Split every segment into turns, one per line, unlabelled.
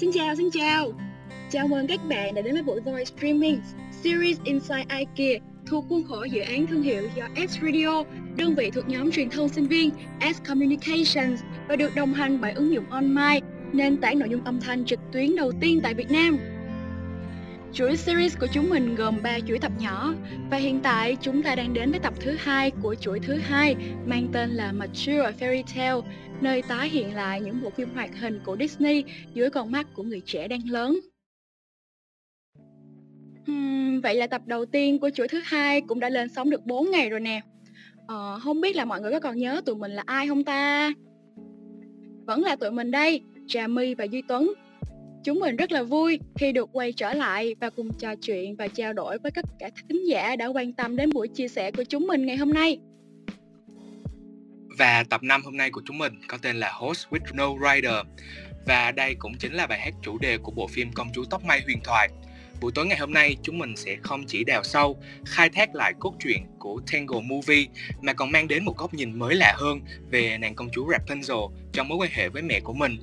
Xin chào, xin chào. Chào mừng các bạn đã đến với buổi live Streaming Series Inside IKEA thuộc khuôn khổ dự án thương hiệu do S Radio, đơn vị thuộc nhóm truyền thông sinh viên S Communications và được đồng hành bởi ứng dụng online, nền tảng nội dung âm thanh trực tuyến đầu tiên tại Việt Nam. Chuỗi series của chúng mình gồm 3 chuỗi tập nhỏ và hiện tại chúng ta đang đến với tập thứ hai của chuỗi thứ hai mang tên là Mature Fairy Tale, nơi tái hiện lại những bộ phim hoạt hình của Disney dưới con mắt của người trẻ đang lớn. Hmm, vậy là tập đầu tiên của chuỗi thứ hai cũng đã lên sóng được 4 ngày rồi nè. Ờ, không biết là mọi người có còn nhớ tụi mình là ai không ta? Vẫn là tụi mình đây, Trà My và Duy Tuấn. Chúng mình rất là vui khi được quay trở lại và cùng trò chuyện và trao đổi với tất cả khán giả đã quan tâm đến buổi chia sẻ của chúng mình ngày hôm nay.
Và tập 5 hôm nay của chúng mình có tên là Host with No Rider. Và đây cũng chính là bài hát chủ đề của bộ phim Công chúa tóc mai huyền thoại Buổi tối ngày hôm nay, chúng mình sẽ không chỉ đào sâu, khai thác lại cốt truyện của Tangle Movie mà còn mang đến một góc nhìn mới lạ hơn về nàng công chúa Rapunzel trong mối quan hệ với mẹ của mình.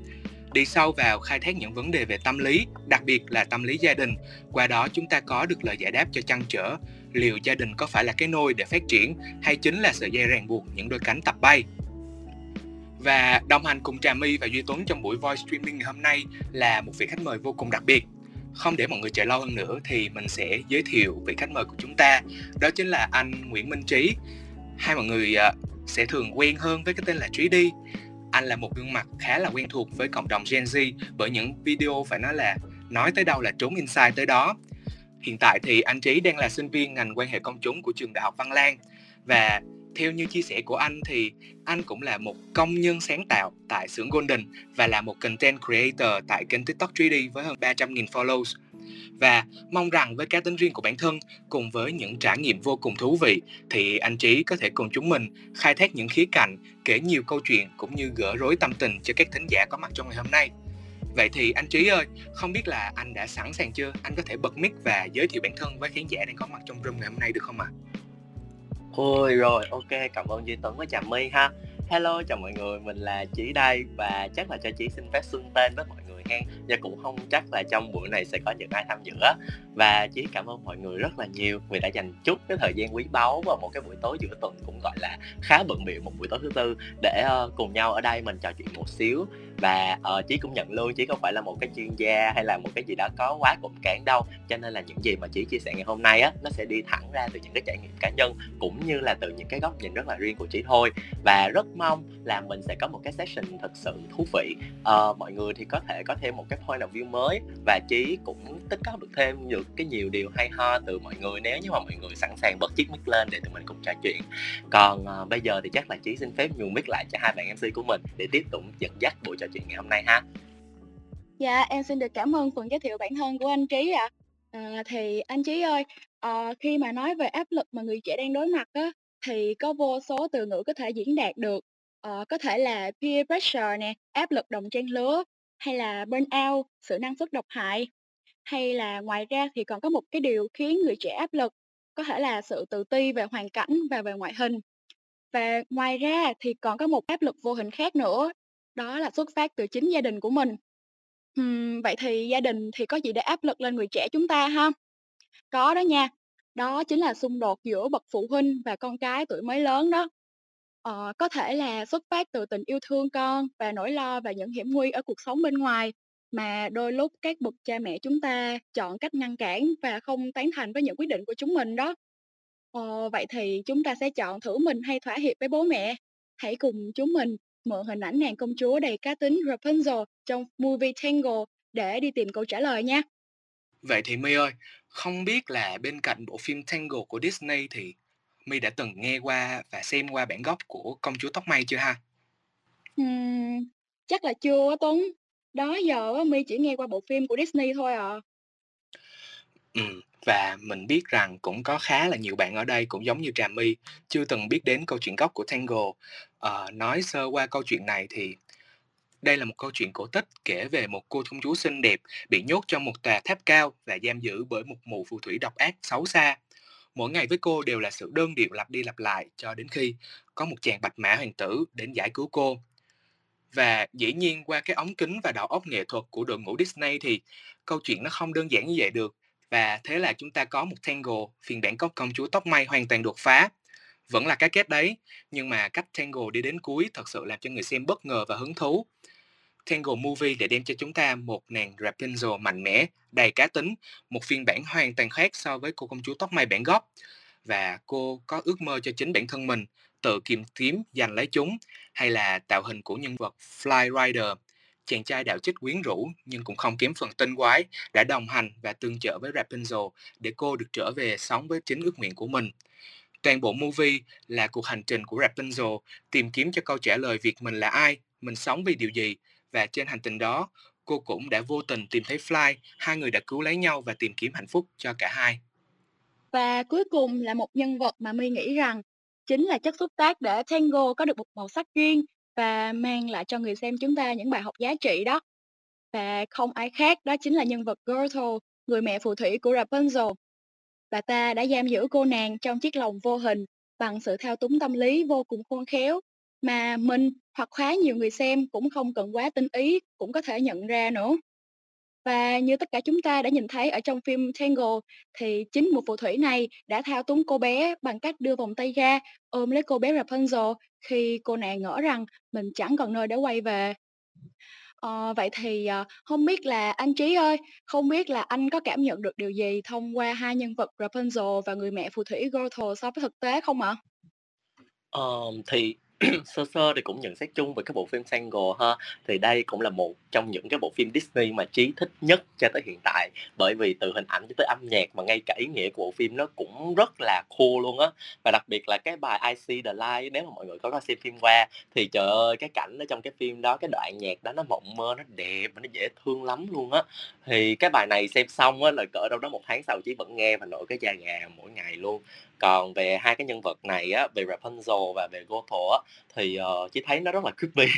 Đi sâu vào khai thác những vấn đề về tâm lý, đặc biệt là tâm lý gia đình. Qua đó chúng ta có được lời giải đáp cho chăn trở liệu gia đình có phải là cái nôi để phát triển hay chính là sợi dây ràng buộc những đôi cánh tập bay. Và đồng hành cùng Trà My và Duy Tuấn trong buổi voice streaming ngày hôm nay là một vị khách mời vô cùng đặc biệt không để mọi người chờ lâu hơn nữa thì mình sẽ giới thiệu vị khách mời của chúng ta đó chính là anh Nguyễn Minh Trí hai mọi người à, sẽ thường quen hơn với cái tên là Trí đi anh là một gương mặt khá là quen thuộc với cộng đồng Gen Z bởi những video phải nói là nói tới đâu là trốn inside tới đó hiện tại thì anh Trí đang là sinh viên ngành quan hệ công chúng của trường Đại học Văn Lang và theo như chia sẻ của anh thì anh cũng là một công nhân sáng tạo tại xưởng Golden và là một content creator tại kênh TikTok 3D với hơn 300.000 followers. Và mong rằng với cá tính riêng của bản thân cùng với những trải nghiệm vô cùng thú vị thì anh Trí có thể cùng chúng mình khai thác những khía cạnh, kể nhiều câu chuyện cũng như gỡ rối tâm tình cho các thính giả có mặt trong ngày hôm nay. Vậy thì anh Trí ơi, không biết là anh đã sẵn sàng chưa? Anh có thể bật mic và giới thiệu bản thân với khán giả đang có mặt trong room ngày hôm nay được không ạ? À?
Ôi rồi, ok, cảm ơn Duy Tuấn với Trà My ha. Hello, chào mọi người, mình là Chí đây và chắc là cho Chí xin phép xưng tên với mọi người hen. Và cũng không chắc là trong buổi này sẽ có những ai tham dự á. Và Chí cảm ơn mọi người rất là nhiều vì đã dành chút cái thời gian quý báu vào một cái buổi tối giữa tuần cũng gọi là khá bận bịu một buổi tối thứ tư Để ờ, cùng nhau ở đây mình trò chuyện một xíu và uh, chí cũng nhận luôn chí không phải là một cái chuyên gia hay là một cái gì đó có quá cụm cản đâu. Cho nên là những gì mà chí chia sẻ ngày hôm nay á nó sẽ đi thẳng ra từ những cái trải nghiệm cá nhân cũng như là từ những cái góc nhìn rất là riêng của chí thôi. Và rất mong là mình sẽ có một cái session thật sự thú vị. Uh, mọi người thì có thể có thêm một cái point of view mới và chí cũng tích có được thêm được cái nhiều điều hay ho từ mọi người. Nếu như mà mọi người sẵn sàng bật chiếc mic lên để tụi mình cùng trò chuyện. Còn uh, bây giờ thì chắc là chí xin phép nhường mic lại cho hai bạn mc của mình để tiếp tục dẫn dắt buổi trò chuyện ngày hôm nay ha
Dạ, em xin được cảm ơn phần giới thiệu bản thân của anh Trí ạ. À. thì anh Trí ơi, à, khi mà nói về áp lực mà người trẻ đang đối mặt á, thì có vô số từ ngữ có thể diễn đạt được. À, có thể là peer pressure nè, áp lực đồng trang lứa, hay là burnout, sự năng suất độc hại. Hay là ngoài ra thì còn có một cái điều khiến người trẻ áp lực, có thể là sự tự ti về hoàn cảnh và về ngoại hình. Và ngoài ra thì còn có một áp lực vô hình khác nữa, đó là xuất phát từ chính gia đình của mình. uhm, vậy thì gia đình thì có gì để áp lực lên người trẻ chúng ta ha? Có đó nha, đó chính là xung đột giữa bậc phụ huynh và con cái tuổi mới lớn đó. Ờ, có thể là xuất phát từ tình yêu thương con và nỗi lo và những hiểm nguy ở cuộc sống bên ngoài, mà đôi lúc các bậc cha mẹ chúng ta chọn cách ngăn cản và không tán thành với những quyết định của chúng mình đó. Ờ, vậy thì chúng ta sẽ chọn thử mình hay thỏa hiệp với bố mẹ? Hãy cùng chúng mình mượn hình ảnh nàng công chúa đầy cá tính Rapunzel trong movie Tangle để đi tìm câu trả lời nha.
Vậy thì My ơi, không biết là bên cạnh bộ phim Tangle của Disney thì My đã từng nghe qua và xem qua bản gốc của công chúa tóc mây chưa ha?
Uhm, chắc là chưa Tuấn. Đó giờ My chỉ nghe qua bộ phim của Disney thôi à.
Ừ, và mình biết rằng cũng có khá là nhiều bạn ở đây cũng giống như Trà My chưa từng biết đến câu chuyện gốc của Tango. À, nói sơ qua câu chuyện này thì đây là một câu chuyện cổ tích kể về một cô công chúa xinh đẹp bị nhốt trong một tòa tháp cao và giam giữ bởi một mụ phù thủy độc ác xấu xa. Mỗi ngày với cô đều là sự đơn điệu lặp đi lặp lại cho đến khi có một chàng bạch mã hoàng tử đến giải cứu cô. Và dĩ nhiên qua cái ống kính và đầu óc nghệ thuật của đội ngũ Disney thì câu chuyện nó không đơn giản như vậy được. Và thế là chúng ta có một Tangle, phiên bản có công chúa tóc may hoàn toàn đột phá. Vẫn là cái kết đấy, nhưng mà cách Tangle đi đến cuối thật sự làm cho người xem bất ngờ và hứng thú. Tangle Movie để đem cho chúng ta một nàng Rapunzel mạnh mẽ, đầy cá tính, một phiên bản hoàn toàn khác so với cô công chúa tóc mây bản gốc. Và cô có ước mơ cho chính bản thân mình, tự kiềm kiếm giành lấy chúng, hay là tạo hình của nhân vật Fly Rider, chàng trai đạo chích quyến rũ nhưng cũng không kém phần tinh quái, đã đồng hành và tương trợ với Rapunzel để cô được trở về sống với chính ước nguyện của mình. Toàn bộ movie là cuộc hành trình của Rapunzel tìm kiếm cho câu trả lời việc mình là ai, mình sống vì điều gì và trên hành trình đó, cô cũng đã vô tình tìm thấy Fly, hai người đã cứu lấy nhau và tìm kiếm hạnh phúc cho cả hai.
Và cuối cùng là một nhân vật mà My nghĩ rằng chính là chất xúc tác để Tango có được một màu sắc riêng và mang lại cho người xem chúng ta những bài học giá trị đó. Và không ai khác đó chính là nhân vật Gertrude, người mẹ phù thủy của Rapunzel. Bà ta đã giam giữ cô nàng trong chiếc lồng vô hình bằng sự thao túng tâm lý vô cùng khôn khéo mà mình hoặc khá nhiều người xem cũng không cần quá tinh ý cũng có thể nhận ra nữa. Và như tất cả chúng ta đã nhìn thấy ở trong phim Tangle thì chính một phù thủy này đã thao túng cô bé bằng cách đưa vòng tay ra ôm lấy cô bé Rapunzel khi cô nàng ngỡ rằng mình chẳng còn nơi để quay về. À, vậy thì ờ, không biết là anh Trí ơi, không biết là anh có cảm nhận được điều gì thông qua hai nhân vật Rapunzel và người mẹ phù thủy Gothel so với thực tế không ạ?
Ờ, thì sơ sơ thì cũng nhận xét chung về cái bộ phim Tangle ha. Thì đây cũng là một trong những cái bộ phim Disney mà trí thích nhất cho tới hiện tại. Bởi vì từ hình ảnh cho tới âm nhạc mà ngay cả ý nghĩa của bộ phim nó cũng rất là cool luôn á. Và đặc biệt là cái bài I See the Light, nếu mà mọi người có coi xem phim qua, thì trời ơi, cái cảnh ở trong cái phim đó, cái đoạn nhạc đó nó mộng mơ, nó đẹp và nó dễ thương lắm luôn á. Thì cái bài này xem xong á là cỡ đâu đó một tháng sau trí vẫn nghe và nổi cái da gà mỗi ngày luôn còn về hai cái nhân vật này á về Rapunzel và về Gothel á thì ờ, uh, chỉ thấy nó rất là creepy.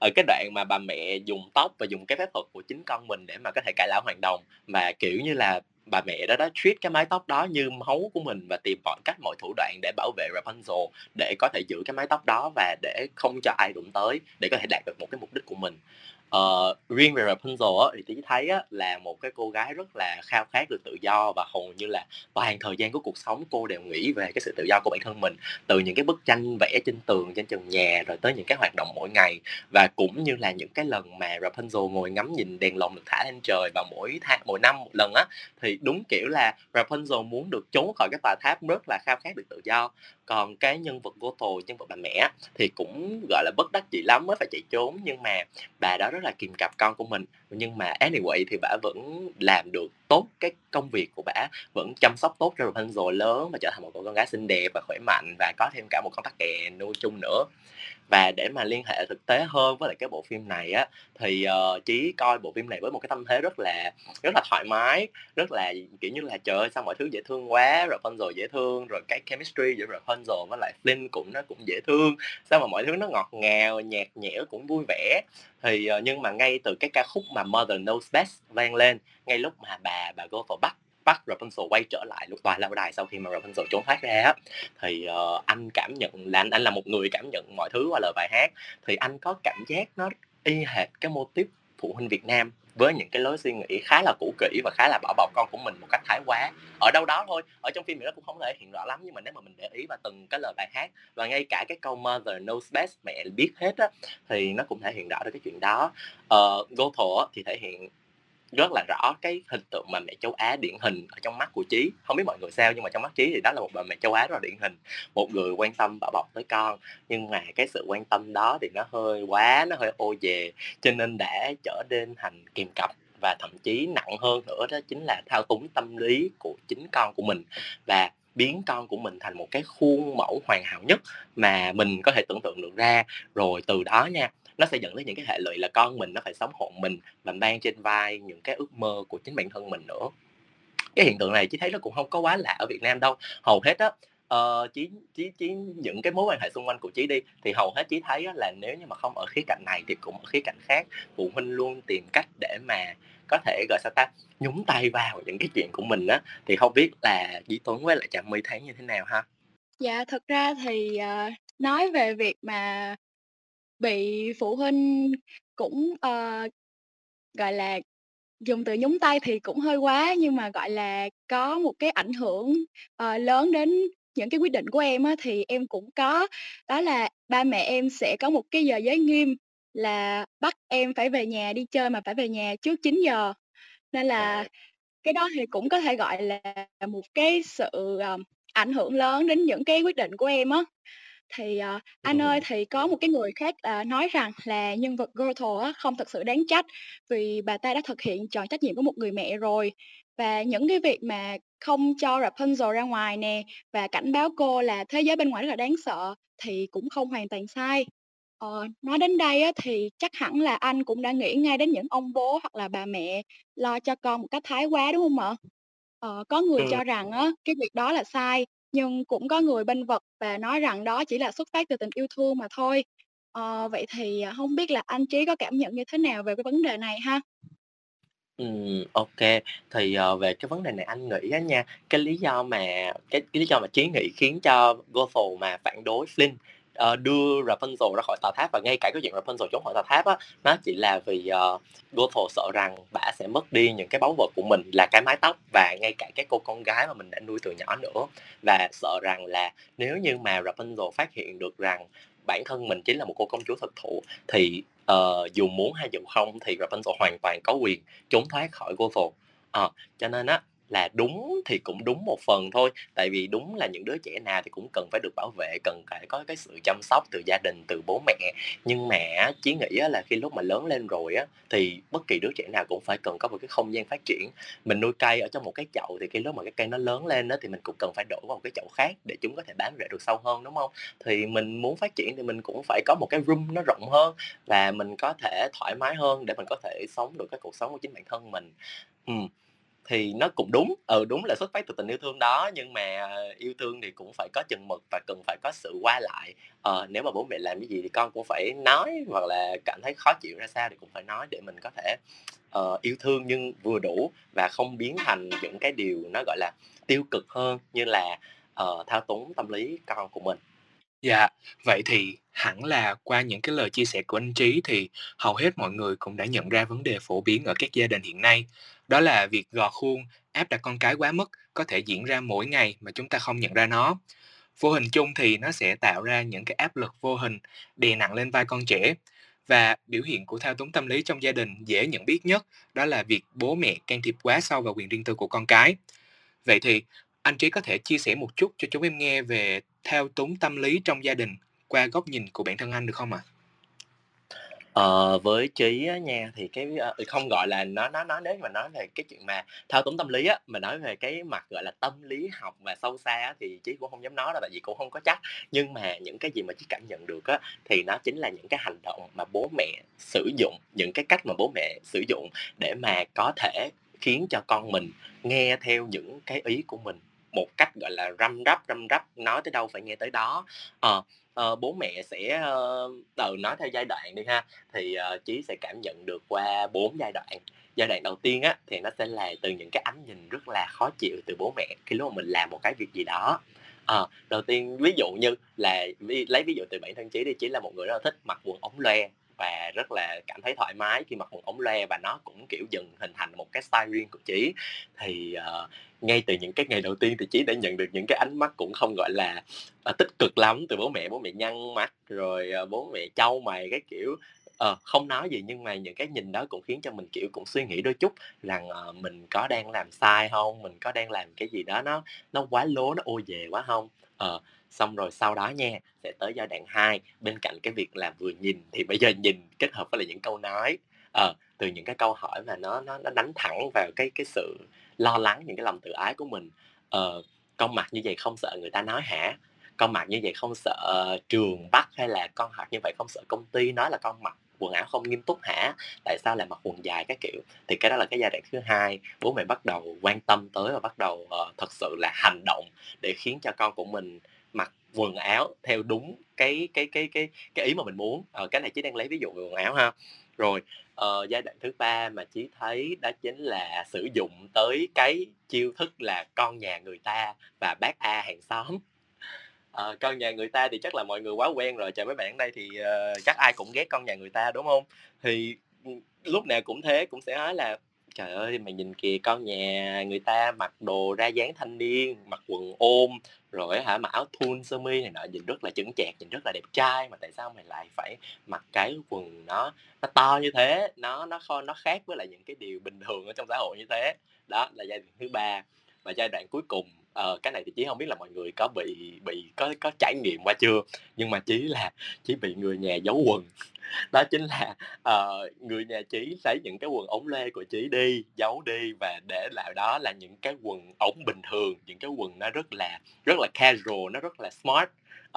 Ở cái đoạn mà bà mẹ dùng tóc và dùng cái phép thuật của chính con mình để mà có thể cải lão hoàn đồng mà kiểu như là bà mẹ đó đã treat cái mái tóc đó như máu của mình và tìm mọi cách mọi thủ đoạn để bảo vệ Rapunzel để có thể giữ cái mái tóc đó và để không cho ai đụng tới để có thể đạt được một cái mục đích của mình. Ờ, riêng về Rapunzel á, thì Tí thấy á, là một cái cô gái rất là khao khát được tự do và hầu như là toàn thời gian của cuộc sống cô đều nghĩ về cái sự tự do của bản thân mình từ những cái bức tranh vẽ trên tường trên trần nhà rồi tới những cái hoạt động mỗi ngày. Và cũng như là những cái lần mà Rapunzel ngồi ngắm nhìn đèn lồng được thả lên trời vào mỗi tháng mỗi năm một lần á thì đúng kiểu là Rapunzel muốn được trốn khỏi cái tòa tháp rất là khao khát được tự do. Còn cái nhân vật Goto nhân vật bà mẹ thì cũng gọi là bất đắc dĩ lắm mới phải chạy trốn. Nhưng mà bà đó rất rất là kìm cặp con của mình. Nhưng mà anyway thì bà vẫn làm được tốt cái công việc của bà, vẫn chăm sóc tốt cho Rapunzel lớn và trở thành một cô con gái xinh đẹp và khỏe mạnh và có thêm cả một con tắc kè nuôi chung nữa và để mà liên hệ thực tế hơn với lại cái bộ phim này á thì ờ, uh, chí coi bộ phim này với một cái tâm thế rất là rất là thoải mái rất là kiểu như là trời ơi sao mọi thứ dễ thương quá rồi Rapunzel dễ thương rồi cái chemistry giữa Rapunzel với lại Flynn cũng nó cũng dễ thương sao mà mọi thứ nó ngọt ngào nhạt nhẽo cũng vui vẻ. Thì uh, nhưng mà ngay từ cái ca khúc mà Mother Knows Best vang lên ngay lúc mà bà bà go bắt bắt Rapunzel quay trở lại lúc tòa lâu đài sau khi mà Rapunzel trốn thoát ra á. Thì uh, anh cảm nhận là anh anh là một người cảm nhận mọi thứ qua lời bài hát. Thì anh có cảm giác nó y hệt cái mô típ phụ huynh Việt Nam với những cái lối suy nghĩ khá là cũ kỹ và khá là bảo bọc con của mình một cách thái quá. Ở đâu đó thôi ở trong phim thì nó cũng không thể hiện rõ lắm nhưng mà nếu mà mình để ý vào từng cái lời bài hát và ngay cả cái câu mother knows best mẹ biết hết á thì nó cũng thể hiện rõ được cái chuyện đó. Ờ, uh, Gothel thì thể hiện rất là rõ cái hình tượng mà mẹ châu Á điển hình ở trong mắt của Chí. Không biết mọi người sao, nhưng mà trong mắt Chí thì đó là một bà mẹ châu Á rất là điển hình. Một người quan tâm bảo bọc tới con, nhưng mà cái sự quan tâm đó thì nó hơi quá, nó hơi ô về cho nên đã trở nên thành kìm cặp và thậm chí nặng hơn nữa đó chính là thao túng tâm lý của chính con của mình và biến con của mình thành một cái khuôn mẫu hoàn hảo nhất mà mình có thể tưởng tượng được ra. Rồi từ đó nha nó sẽ dẫn đến những cái hệ lụy là con mình nó phải sống hộ mình và mang trên vai những cái ước mơ của chính bản thân mình nữa. Cái hiện tượng này chỉ thấy nó cũng không có quá lạ ở Việt Nam đâu. Hầu hết á ờ, uh, chí chí chí những cái mối quan hệ xung quanh của chí đi thì hầu hết chí thấy là nếu như mà không ở khía cạnh này thì cũng ở khía cạnh khác. Phụ huynh luôn tìm cách để mà có thể gọi sao ta nhúng tay vào những cái chuyện của mình á. Thì không biết là Chí Tuấn với lại Trạm My thấy như thế nào ha?
Dạ thật ra thì uh, nói về việc mà bị phụ huynh cũng, ờ, gọi là, dùng từ nhúng tay thì cũng hơi quá, nhưng mà, gọi là, có một cái ảnh hưởng, ờ, lớn đến những cái quyết định của em á, thì em cũng có. Đó là ba mẹ em sẽ có một cái giờ giới nghiêm là bắt em phải về nhà đi chơi mà phải về nhà trước 9:00. Nên là cái đó thì cũng có thể gọi là một cái sự, ờ, ảnh hưởng lớn đến những cái quyết định của em á. Thì, ờ, anh ơi, thì có một cái người khác, à, nói rằng là nhân vật Gothel không thực sự đáng trách vì bà ta đã thực hiện tròn trách nhiệm của một người mẹ rồi. Và những cái việc mà không cho Rapunzel ra ngoài nè, và cảnh báo cô là thế giới bên ngoài rất là đáng sợ thì cũng không hoàn toàn sai. Ờ, nói đến đây á thì chắc hẳn là anh cũng đã nghĩ ngay đến những ông bố hoặc là bà mẹ lo cho con một cách thái quá, đúng hông ạ? Ờ, có người
Ừm.
cho rằng á, cái việc đó là sai, nhưng cũng có người bênh vực và nói rằng đó chỉ là xuất phát từ tình yêu thương mà thôi. à, vậy thì, à, không biết là anh Trí có cảm nhận như thế nào về cái vấn đề này ha?
ừ ok. Thì, uh, về cái vấn đề này anh nghĩ á nha, cái lý do mà cái cái lý do mà Trí nghĩ khiến cho Gothel mà phản đối Flynn, uh, đưa Rapunzel ra khỏi tòa tháp và ngay cả cái chuyện Rapunzel trốn khỏi tòa tháp á, nó chỉ là vì, ờ, uh, Gothel sợ rằng bà sẽ mất đi những cái báu vật của mình là cái mái tóc và ngay cả cái cô con gái mà mình đã nuôi từ nhỏ nữa. Và sợ rằng là nếu như mà Rapunzel phát hiện được rằng bản thân mình chính là một cô công chúa thực thụ thì, uh, dù muốn hay dù không thì Rapunzel hoàn toàn có quyền trốn thoát khỏi Gothel. uh, cho nên á là đúng thì cũng đúng một phần thôi, tại vì đúng là những đứa trẻ nào thì cũng cần phải được bảo vệ, cần phải có cái sự chăm sóc từ gia đình, từ bố mẹ. Nhưng mà chí nghĩ là khi lúc mà lớn lên rồi á, thì bất kỳ đứa trẻ nào cũng phải cần có một cái không gian phát triển. Mình nuôi cây ở trong một cái chậu thì khi lúc mà cái cây nó lớn lên á, thì mình cũng cần phải đổi qua một cái chậu khác để chúng có thể bám rễ được sâu hơn, đúng không? Thì mình muốn phát triển thì mình cũng phải có một cái room nó rộng hơn và mình có thể thoải mái hơn để mình có thể sống được cái cuộc sống của chính bản thân mình. ừ thì nó cũng đúng, ừ, đúng là xuất phát từ tình yêu thương đó, nhưng mà ờ, yêu thương thì cũng phải có chừng mực và cần phải có sự qua lại. Ờ, nếu mà bố mẹ làm cái gì thì con cũng phải nói, hoặc là cảm thấy khó chịu ra sao thì cũng phải nói để mình có thể, uh, yêu thương nhưng vừa đủ và không biến thành những cái điều nó, gọi là, tiêu cực hơn như là, uh, thao túng tâm lý con của mình.
Dạ, vậy thì hẳn là qua những cái lời chia sẻ của anh Trí thì hầu hết mọi người cũng đã nhận ra vấn đề phổ biến ở các gia đình hiện nay. Đó là việc gò khuôn áp đặt con cái quá mức có thể diễn ra mỗi ngày mà chúng ta không nhận ra nó. Vô hình chung thì nó sẽ tạo ra những cái áp lực vô hình đè nặng lên vai con trẻ. Và biểu hiện của thao túng tâm lý trong gia đình dễ nhận biết nhất đó là việc bố mẹ can thiệp quá sâu vào quyền riêng tư của con cái. Vậy thì anh Trí có thể chia sẻ một chút cho chúng em nghe về thao túng tâm lý trong gia đình qua góc nhìn của bản thân anh được không ạ?
Ờ, với Trí á nha, thì cái, ờ, không gọi là nó nó nó nếu mà nói về cái chuyện mà thao túng tâm lý á, mà nói về cái mặt, gọi là, tâm lý học và sâu xa á, thì Trí cũng không dám nói đâu, tại vì cũng không có chắc. Nhưng mà những cái gì mà Trí cảm nhận được á, thì nó chính là những cái hành động mà bố mẹ sử dụng, những cái cách mà bố mẹ sử dụng để mà có thể khiến cho con mình nghe theo những cái ý của mình một cách, gọi là, răm rắp, răm rắp, nói tới đâu phải nghe tới đó. Ờ, ờ, bố mẹ sẽ, từ uh, nói theo giai đoạn đi ha, thì, ờ, uh, Trí sẽ cảm nhận được qua bốn giai đoạn. Giai đoạn đầu tiên á, thì nó sẽ là từ những cái ánh nhìn rất là khó chịu từ bố mẹ khi lúc mà mình làm một cái việc gì đó. à, đầu tiên ví dụ như là lấy ví dụ từ bản thân Trí đi, Trí là một người rất là thích mặc quần ống loe và rất là cảm thấy thoải mái khi mặc quần ống loe và nó cũng, kiểu, dần hình thành một cái style riêng của chị Thì, uh, ngay từ những cái ngày đầu tiên thì chị đã nhận được những cái ánh mắt cũng không, gọi là, uh, tích cực lắm từ bố mẹ, bố mẹ nhăn mắt rồi, uh, bố mẹ chau mày cái kiểu. Ờ, không nói gì nhưng mà những cái nhìn đó cũng khiến cho mình, kiểu, cũng suy nghĩ đôi chút rằng, ờ, mình có đang làm sai không Mình có đang làm cái gì đó nó nó quá lố, nó ô về quá không Ờ, xong rồi sau đó nha, sẽ tới giai đoạn 2, bên cạnh cái việc là vừa nhìn thì bây giờ nhìn kết hợp với lại những câu nói. Ờ, từ những cái câu hỏi mà nó nó nó đánh thẳng vào cái cái sự lo lắng, những cái lòng tự ái của mình. Ờ, "Con mặt như vậy không sợ người ta nói hả? Con mặt như vậy không sợ trường bắt, hay là con học như vậy không sợ công ty nói là con mặt quần áo không nghiêm túc hả? Tại sao lại mặc quần dài?" các kiểu. Thì cái đó là cái giai đoạn thứ hai, bố mẹ bắt đầu quan tâm tới và bắt đầu, uh, thật sự là hành động để khiến cho con của mình mặc quần áo theo đúng cái cái cái cái cái ý mà mình muốn. Ờ, cái này chỉ đang lấy ví dụ về quần áo ha. Rồi, uh, giai đoạn thứ ba mà chí thấy đó chính là sử dụng tới cái chiêu thức là con nhà người ta và bác A hàng xóm à, con nhà người ta thì chắc là mọi người quá quen rồi chào mấy bạn ở đây thì uh, chắc ai cũng ghét con nhà người ta đúng không? Thì ừ, lúc nào cũng thế cũng sẽ nói là trời ơi mày nhìn kìa con nhà người ta mặc đồ ra dáng thanh niên mặc quần ôm rồi hả mặc áo thun sơ mi này nọ nhìn rất là chững chạc nhìn rất là đẹp trai mà tại sao mày lại phải mặc cái quần nó nó to như thế? Nó nó kho nó khác với lại những cái điều bình thường ở trong xã hội như thế. Đó là giai đoạn thứ ba và giai đoạn cuối cùng ờ, cái này thì chí không biết là mọi người có bị bị có có trải nghiệm qua chưa? Nhưng mà chí là chí bị người nhà giấu quần. Đó chính là uh, người nhà chí lấy những cái quần ống lê của chí đi giấu đi và để lại đó là những cái quần ống bình thường những cái quần nó rất là rất là casual nó rất là smart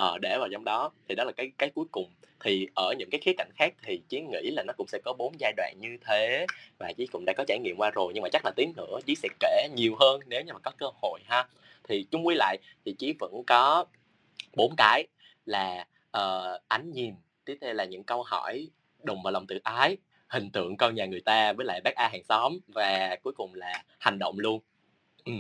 uh, để vào trong đó. Thì đó là cái cái cuối cùng. Thì ở những cái khía cạnh khác thì chí nghĩ là nó cũng sẽ có bốn giai đoạn như thế và chí cũng đã có trải nghiệm qua rồi. Nhưng mà chắc là tí nữa chí sẽ kể nhiều hơn nếu như mà có cơ hội ha thì chung quy lại thì chí vẫn có bốn cái là uh, ánh nhìn tiếp theo là những câu hỏi đùng vào lòng tự ái hình tượng con nhà người ta với lại bác a hàng xóm và cuối cùng là hành động luôn ừ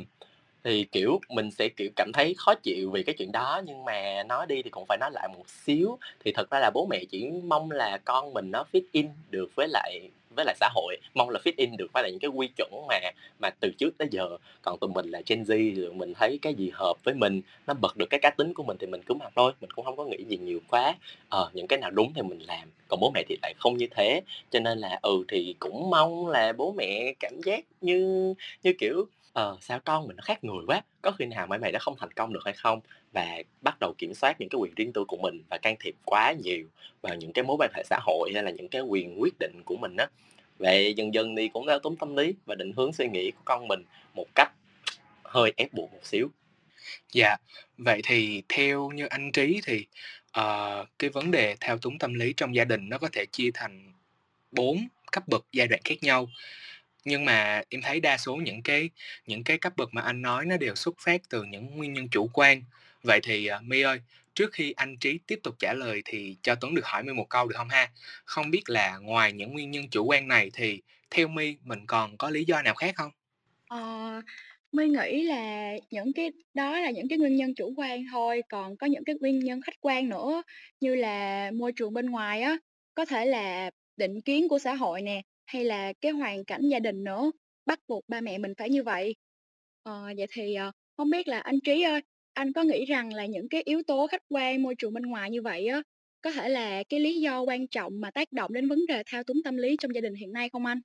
thì, kiểu, mình sẽ, kiểu, cảm thấy khó chịu vì cái chuyện đó, nhưng mà nói đi thì cũng phải nói lại một xíu. Thì thật ra là bố mẹ chỉ mong là con mình nó fit in được với lại với lại xã hội, mong là fit in được với lại những cái quy chuẩn mà mà từ trước tới giờ. Còn tụi mình là Gen Z thì mình thấy cái gì hợp với mình, nó bật được cái cá tính của mình thì mình cứ mặc thôi, mình cũng không có nghĩ gì nhiều quá. Ờ những cái nào đúng thì mình làm, còn bố mẹ thì lại không như thế. Cho nên là ừ thì cũng mong là bố mẹ cảm giác như như kiểu ờ sao con mình nó khác người quá có khi nào mày mày đã không thành công được hay không? Và bắt đầu kiểm soát những cái quyền riêng tư của mình và can thiệp quá nhiều vào những cái mối quan hệ xã hội hay là những cái quyền quyết định của mình á. Vậy dần dần thì cũng đã tốn tâm lý và định hướng suy nghĩ của con mình một cách hơi ép buộc một xíu.
Dạ vậy thì theo như anh trí thì uh, cái vấn đề thao túng tâm lý trong gia đình nó có thể chia thành bốn cấp bậc giai đoạn khác nhau nhưng mà em thấy đa số những cái những cái cấp bậc mà anh nói nó đều xuất phát từ những nguyên nhân chủ quan. Vậy thì uh, my ơi trước khi anh trí tiếp tục trả lời thì cho tuấn được hỏi my một câu được không ha? Không biết là ngoài những nguyên nhân chủ quan này thì theo my mình còn có lý do nào khác không?
Ờ, My nghĩ là những cái đó là những cái nguyên nhân chủ quan thôi, còn có những cái nguyên nhân khách quan nữa, như là môi trường bên ngoài á, có thể là định kiến của xã hội nè, hay là cái hoàn cảnh gia đình nữa, bắt buộc ba mẹ mình phải như vậy. Ờ, vậy thì, ờ, không biết là anh Trí ơi, anh có nghĩ rằng là những cái yếu tố khách quan, môi trường bên ngoài như vậy á, có thể là cái lý do quan trọng mà tác động đến vấn đề thao túng tâm lý trong gia đình hiện nay không anh?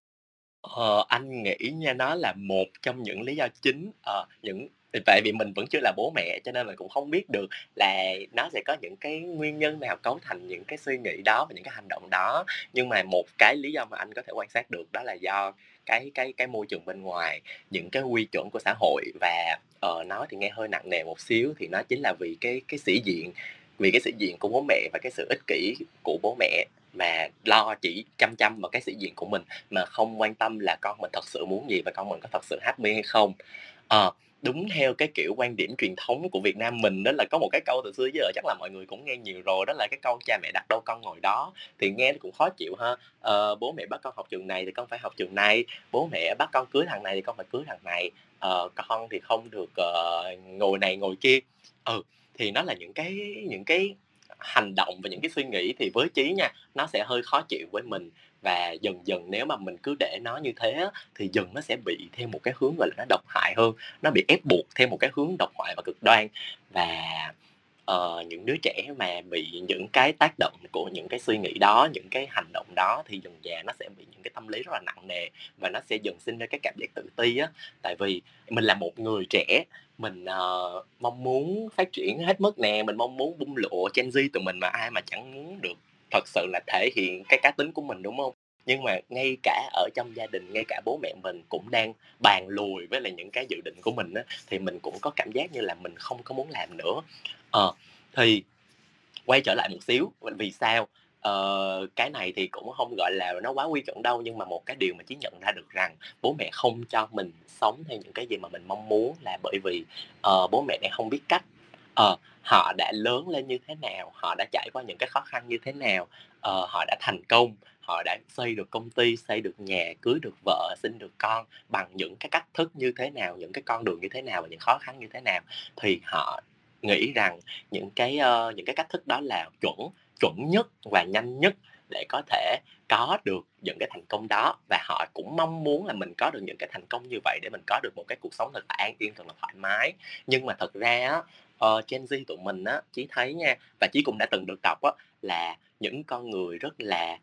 Ờ, anh nghĩ nha, nó là một trong những lý do chính, ờ, những tại vì mình vẫn chưa là bố mẹ cho nên mình cũng không biết được là nó sẽ có những cái nguyên nhân nào cấu thành những cái suy nghĩ đó và những cái hành động đó. Nhưng mà một cái lý do mà anh có thể quan sát được đó là do cái cái cái môi trường bên ngoài, những cái quy chuẩn của xã hội và, ờ, nói thì nghe hơi nặng nề một xíu thì nó chính là vì cái cái sĩ diện, vì cái sĩ diện của bố mẹ và cái sự ích kỷ của bố mẹ mà lo chỉ chăm chăm vào cái sĩ diện của mình mà không quan tâm là con mình thật sự muốn gì và con mình có thật sự happy hay không ờ đúng theo cái kiểu quan điểm truyền thống của Việt Nam mình đó là có một cái câu từ xưa giờ chắc là mọi người cũng nghe nhiều rồi đó là cái câu cha mẹ đặt đâu con ngồi đó thì nghe cũng khó chịu ha. Ờ, bố mẹ bắt con học trường này thì con phải học trường này bố mẹ bắt con cưới thằng này thì con phải cưới thằng này ờ, con thì không được uh, ngồi này ngồi kia ừ thì nó là những cái những cái hành động và những cái suy nghĩ thì với trí nha nó sẽ hơi khó chịu với mình và dần dần nếu mà mình cứ để nó như thế thì dần nó sẽ bị thêm một cái hướng gọi là nó độc hại hơn. Nó bị ép buộc thêm một cái hướng độc hại và cực đoan. Và uh, những đứa trẻ mà bị những cái tác động của những cái suy nghĩ đó những cái hành động đó thì dần già nó sẽ bị những cái tâm lý rất là nặng nề và nó sẽ dần sinh ra cái cảm giác tự ti á. Tại vì mình là một người trẻ mình uh, mong muốn phát triển hết mức nè mình mong muốn bung lộ Gen Z tụi mình mà ai mà chẳng muốn được thật sự là thể hiện cái cá tính của mình đúng không? Nhưng mà ngay cả ở trong gia đình ngay cả bố mẹ mình cũng đang bàn lùi với lại những cái dự định của mình á thì mình cũng có cảm giác như là mình không có muốn làm nữa. Ờ thì quay trở lại một xíu vì sao? Ờ, cái này thì cũng không gọi là nó quá quy chuẩn đâu nhưng mà một cái điều mà chỉ nhận ra được rằng bố mẹ không cho mình sống theo những cái gì mà mình mong muốn là bởi vì uh, bố mẹ này không biết cách uh, họ đã lớn lên như thế nào họ đã trải qua những cái khó khăn như thế nào? Uh, họ đã thành công họ đã xây được công ty xây được nhà cưới được vợ sinh được con bằng những cái cách thức như thế nào những cái con đường như thế nào và những khó khăn như thế nào? Thì họ nghĩ rằng những cái uh, những cái cách thức đó là chuẩn chuẩn nhất và nhanh nhất để có thể có được những cái thành công đó và họ cũng mong muốn là mình có được những cái thành công như vậy để mình có được một cái cuộc sống thật là an yên thật là thoải mái. Nhưng mà thật ra á uh, Gen Z tụi mình á chí thấy nha và chí cũng đã từng được đọc á là những con người rất là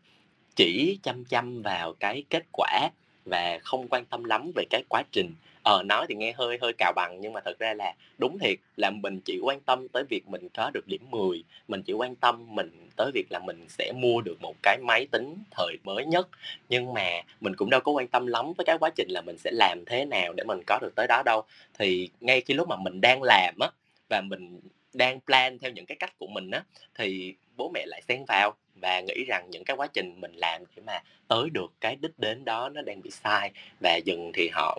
chỉ chăm chăm vào cái kết quả và không quan tâm lắm về cái quá trình. Ờ nói thì nghe hơi hơi cào bằng nhưng mà thật ra là đúng thiệt là mình chỉ quan tâm tới việc mình có được điểm 10 mình chỉ quan tâm mình tới việc là mình sẽ mua được một cái máy tính thời mới nhất. Nhưng mà mình cũng đâu có quan tâm lắm với cái quá trình là mình sẽ làm thế nào để mình có được tới đó đâu. Thì ngay khi lúc mà mình đang làm á và mình đang plan theo những cái cách của mình á, thì bố mẹ lại xen vào và nghĩ rằng những cái quá trình mình làm để mà tới được cái đích đến đó nó đang bị sai và dừng thì họ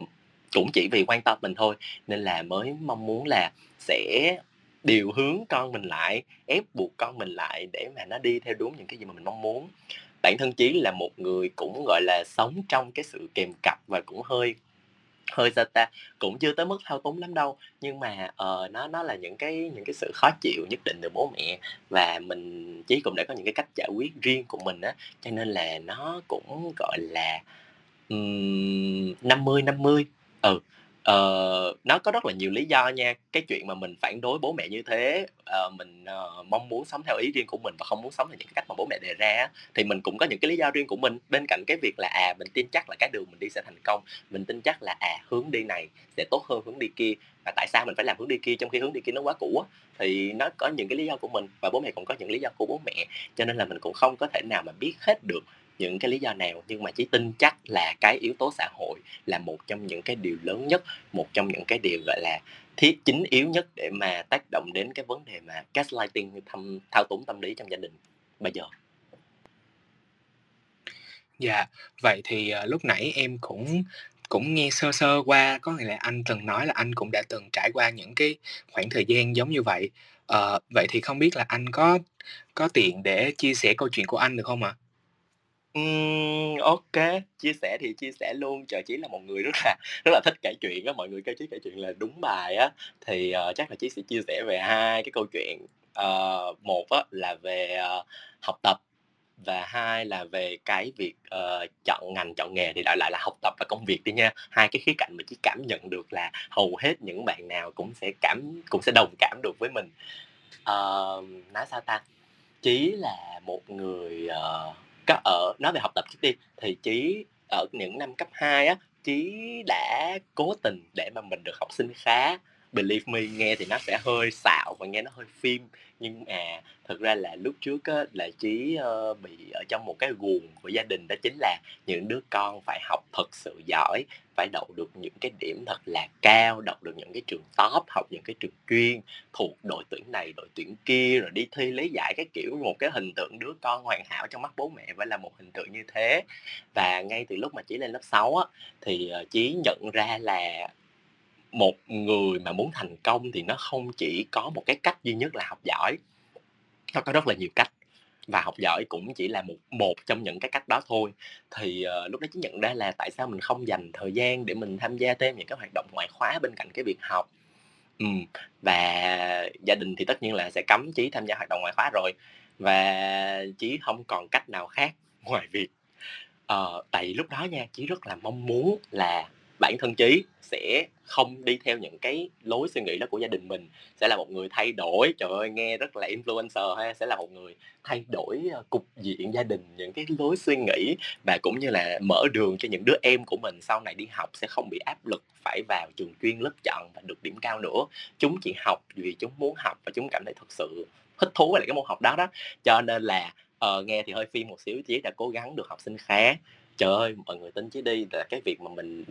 cũng chỉ vì quan tâm mình thôi. Nên là mới mong muốn là sẽ điều hướng con mình lại, ép buộc con mình lại để mà nó đi theo đúng những cái gì mà mình mong muốn. Bản thân chí là một người cũng, gọi là, sống trong cái sự kèm cặp và cũng hơi hơi sao ta cũng chưa tới mức thao túng lắm đâu. Nhưng mà uh, nó nó là những cái những cái sự khó chịu nhất định từ bố mẹ. Và mình chí cũng đã có những cái cách giải quyết riêng của mình á. Cho nên là nó cũng gọi là năm mươi năm mươi. Ừ uh, nó có rất là nhiều lý do nha. Cái chuyện mà mình phản đối bố mẹ như thế, uh, mình, uh, mong muốn sống theo ý riêng của mình và không muốn sống theo những cái cách mà bố mẹ đề ra thì mình cũng có những cái lý do riêng của mình. Bên cạnh cái việc là, à, mình tin chắc là cái đường mình đi sẽ thành công, mình tin chắc là, à, hướng đi này sẽ tốt hơn hướng đi kia, và tại sao mình phải làm hướng đi kia trong khi hướng đi kia nó quá cũ á, thì nó có những cái lý do của mình và bố mẹ cũng có những lý do của bố mẹ. Cho nên là mình cũng không có thể nào mà biết hết được những cái lý do nào nhưng mà chỉ tin chắc là cái yếu tố xã hội là một trong những cái điều lớn nhất một trong những cái điều gọi là thiết chính yếu nhất để mà tác động đến cái vấn đề mà gaslighting thăm thao túng tâm lý trong gia đình bây giờ
dạ vậy thì uh, lúc nãy em cũng cũng nghe sơ sơ qua có nghĩa là anh từng nói là anh cũng đã từng trải qua những cái khoảng thời gian giống như vậy uh, vậy thì không biết là anh có có tiện để chia sẻ câu chuyện của anh được không ạ à?
Ừm, ok chia sẻ thì chia sẻ luôn. Trời, Chí là một người rất là rất là thích kể chuyện á, mọi người kêu Chí kể chuyện là đúng bài á, thì, ờ, chắc là Chí sẽ chia sẻ về hai cái câu chuyện. Ờ, một á là về, ờ, học tập và hai là về cái việc, ờ, chọn ngành, chọn nghề thì đại lại là học tập và công việc đi nha. Hai cái khía cạnh mà Chí cảm nhận được là hầu hết những bạn nào cũng sẽ cảm cũng sẽ đồng cảm được với mình. Ờ, nói sao ta? Chí là một người, ờ có ở, nói về học tập trước đi, thì chí ở những năm cấp 2 á chí đã cố tình để mà mình được học sinh khá. Believe me, nghe thì nó sẽ hơi xạo và nghe nó hơi phim nhưng mà thực ra là lúc trước á, là chí uh, bị ở trong một cái guồng của gia đình đó chính là những đứa con phải học thật sự giỏi phải đậu được những cái điểm thật là cao đậu được những cái trường top học những cái trường chuyên thuộc đội tuyển này đội tuyển kia rồi đi thi lấy giải cái kiểu một cái hình tượng đứa con hoàn hảo trong mắt bố mẹ phải là một hình tượng như thế. Và ngay từ lúc mà chí lên lớp 6 á thì uh, chí nhận ra là một người mà muốn thành công thì nó không chỉ có một cái cách duy nhất là học giỏi nó có rất là nhiều cách. Và học giỏi cũng chỉ là một một trong những cái cách đó thôi. Thì uh, lúc đó chỉ nhận ra là tại sao mình không dành thời gian để mình tham gia thêm những cái hoạt động ngoại khóa bên cạnh cái việc học. Ừ. và gia đình thì tất nhiên là sẽ cấm chí tham gia hoạt động ngoại khóa rồi. Và chí không còn cách nào khác ngoài việc uh, tại lúc đó nha chí rất là mong muốn là bản thân chí sẽ không đi theo những cái lối suy nghĩ đó của gia đình mình sẽ là một người thay đổi. Trời ơi nghe rất là influencer ha sẽ là một người thay đổi ờ, cục diện gia đình những cái lối suy nghĩ và cũng như là mở đường cho những đứa em của mình sau này đi học sẽ không bị áp lực phải vào trường chuyên lớp chọn và được điểm cao nữa. Chúng chỉ học vì chúng muốn học và chúng cảm thấy thật sự thích thú với lại cái môn học đó đó. Cho nên là uh, nghe thì hơi phim một xíu chứ đã cố gắng được học sinh khá. Trời ơi mọi người tin chứ đi là cái việc mà mình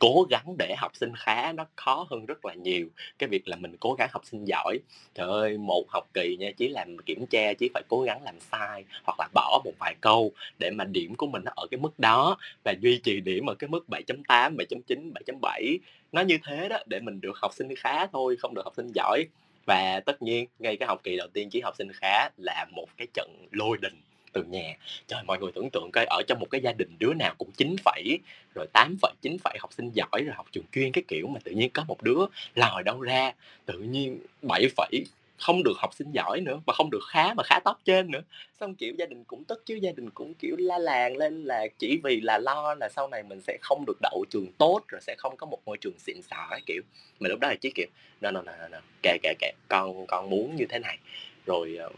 cố gắng để học sinh khá nó khó hơn rất là nhiều. Cái việc là mình cố gắng học sinh giỏi trời ơi một học kỳ nha chỉ làm kiểm tra chỉ phải cố gắng làm sai hoặc là bỏ một vài câu để mà điểm của mình nó ở cái mức đó và duy trì điểm ở cái mức 7.8, 7.9, 7.7 nó như thế đó để mình được học sinh khá thôi không được học sinh giỏi. Và tất nhiên ngay cái học kỳ đầu tiên chỉ học sinh khá là một cái trận lôi đình từ nhà. Trời mọi người tưởng tượng coi ở trong một cái gia đình đứa nào cũng 9 phẩy rồi 8 phẩy 9 phẩy học sinh giỏi rồi học trường chuyên cái kiểu mà tự nhiên có một đứa lòi đâu ra tự nhiên 7 phẩy không được học sinh giỏi nữa mà không được khá mà khá top trên nữa. Xong kiểu gia đình cũng tức chứ gia đình cũng kiểu la làng lên là chỉ vì là lo là sau này mình sẽ không được đậu trường tốt rồi sẽ không có một môi trường xịn sò cái kiểu. Mà lúc đó là chỉ kiểu no no no no, no. kệ kệ kệ con con muốn như thế này. Rồi uh,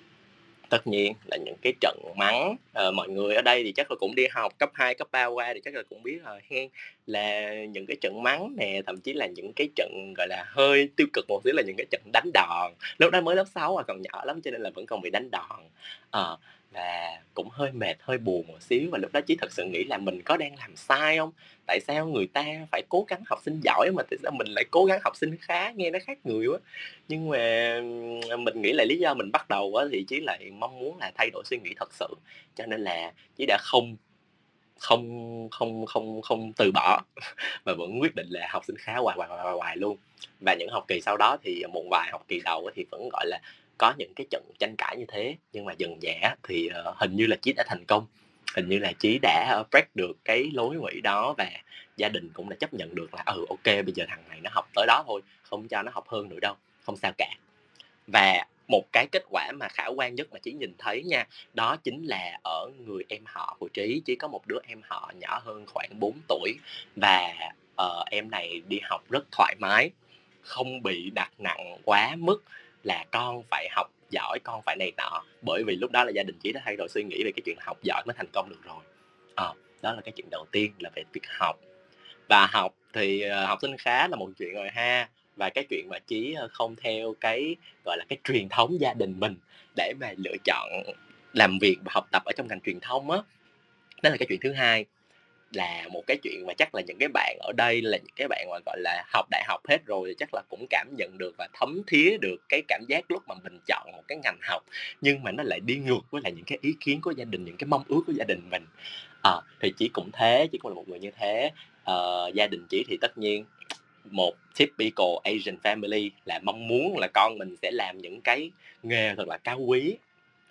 tất nhiên là những cái trận mắng à, mọi người ở đây thì chắc là cũng đi học cấp 2, cấp 3 qua thì chắc là cũng biết rồi. Hen là những cái trận mắng nè thậm chí là những cái trận gọi là hơi tiêu cực một xíu là những cái trận đánh đòn. Lúc đó mới lớp 6 à còn nhỏ lắm cho nên là vẫn còn bị đánh đòn. À, và cũng hơi mệt hơi buồn một xíu. Và lúc đó chỉ thật sự nghĩ là mình có đang làm sai không? Tại sao người ta phải cố gắng học sinh giỏi mà tại sao mình lại cố gắng học sinh khá nghe nó khác người quá? Nhưng mà mình nghĩ là lý do mình bắt đầu thì chỉ lại mong muốn là thay đổi suy nghĩ thật sự. Cho nên là chỉ đã không không không không không từ bỏ mà vẫn quyết định là học sinh khá hoài hoài hoài, hoài luôn. Và những học kỳ sau đó thì một vài học kỳ đầu thì vẫn gọi là có những cái trận tranh cãi như thế nhưng mà dần dã thì uh, hình như là chí đã thành công. Hình như là chí đã ờ, break được cái lối nghĩ đó và gia đình cũng đã chấp nhận được là ừ ok bây giờ thằng này nó học tới đó thôi không cho nó học hơn nữa đâu không sao cả. Và một cái kết quả mà khả quan nhất mà chí nhìn thấy nha đó chính là ở người em họ của trí chỉ có một đứa em họ nhỏ hơn khoảng 4 tuổi và uh, em này đi học rất thoải mái không bị đặt nặng quá mức là con phải học giỏi con phải này nọ. Bởi vì lúc đó là gia đình chỉ đã thay đổi suy nghĩ về cái chuyện học giỏi mới thành công được rồi. À, đó là cái chuyện đầu tiên là về việc học. Và học thì ờ, học sinh khá là một chuyện rồi ha. Và cái chuyện mà chí ờ, không theo cái gọi là cái truyền thống gia đình mình để mà lựa chọn làm việc và học tập ở trong ngành truyền thông á đó là cái chuyện thứ hai là một cái chuyện mà chắc là những cái bạn ở đây là những cái bạn mà gọi là học đại học hết rồi thì chắc là cũng cảm nhận được và thấm thía được cái cảm giác lúc mà mình chọn một cái ngành học nhưng mà nó lại đi ngược với lại những cái ý kiến của gia đình những cái mong ước của gia đình mình. À, thì chỉ cũng thế chỉ cũng là một người như thế. À, gia đình chỉ thì tất nhiên một typical Asian family là mong muốn là con mình sẽ làm những cái nghề thật là cao quý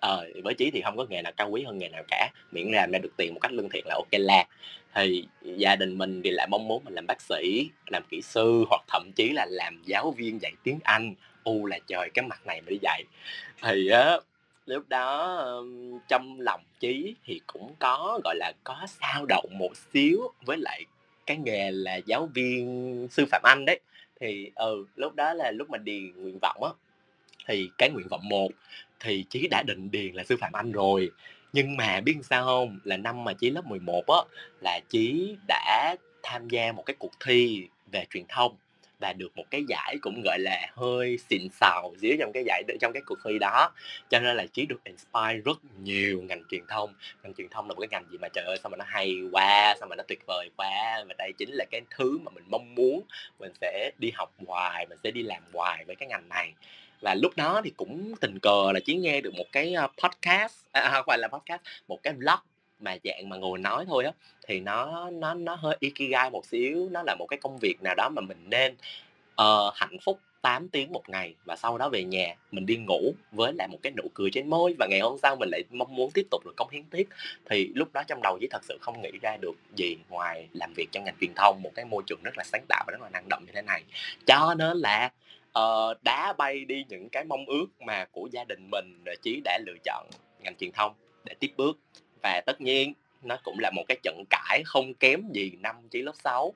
ờ với chí thì không có nghề nào cao quý hơn nghề nào cả, miễn làm ra được tiền một cách lương thiện là ok là thì gia đình mình thì lại mong muốn mình làm bác sĩ, làm kỹ sư, hoặc thậm chí là làm giáo viên dạy tiếng anh. U là trời, cái mặt này mà đi dạy. Thì á, lúc đó trong lòng chí thì cũng có, gọi là, có sao động một xíu với lại cái nghề là giáo viên sư phạm anh đấy. Thì ừ lúc đó là lúc mà đi nguyện vọng á, thì cái nguyện vọng một thì chí đã định điền là sư phạm anh rồi. Nhưng mà biết sao không? Là năm mà chí lớp 11 á, là chí đã tham gia một cái cuộc thi về truyền thông và được một cái giải cũng gọi là hơi xịn xào dưới trong cái giải trong cái cuộc thi đó. Cho nên là chí được inspire rất nhiều ngành truyền thông. Ngành truyền thông là một cái ngành gì mà trời ơi, sao mà nó hay quá, sao mà nó tuyệt vời quá. Và đây chính là cái thứ mà mình mong muốn mình sẽ đi học hoài, mình sẽ đi làm hoài với cái ngành này là lúc đó thì cũng tình cờ là chỉ nghe được một cái podcast à, à, không phải là podcast một cái vlog mà dạng mà ngồi nói thôi á. Thì nó nó nó hơi ikigai một xíu nó là một cái công việc nào đó mà mình nên uh, hạnh phúc 8 tiếng một ngày và sau đó về nhà mình đi ngủ với lại một cái nụ cười trên môi và ngày hôm sau mình lại mong muốn tiếp tục được công hiến tiếp. Thì lúc đó trong đầu chỉ thật sự không nghĩ ra được gì ngoài làm việc trong ngành truyền thông một cái môi trường rất là sáng tạo và rất là năng động như thế này. Cho nên là uh, đá bay đi những cái mong ước mà của gia đình mình chí đã lựa chọn ngành truyền thông để tiếp bước. Và tất nhiên nó cũng là một cái trận cãi không kém gì năm chí lớp 6 uh,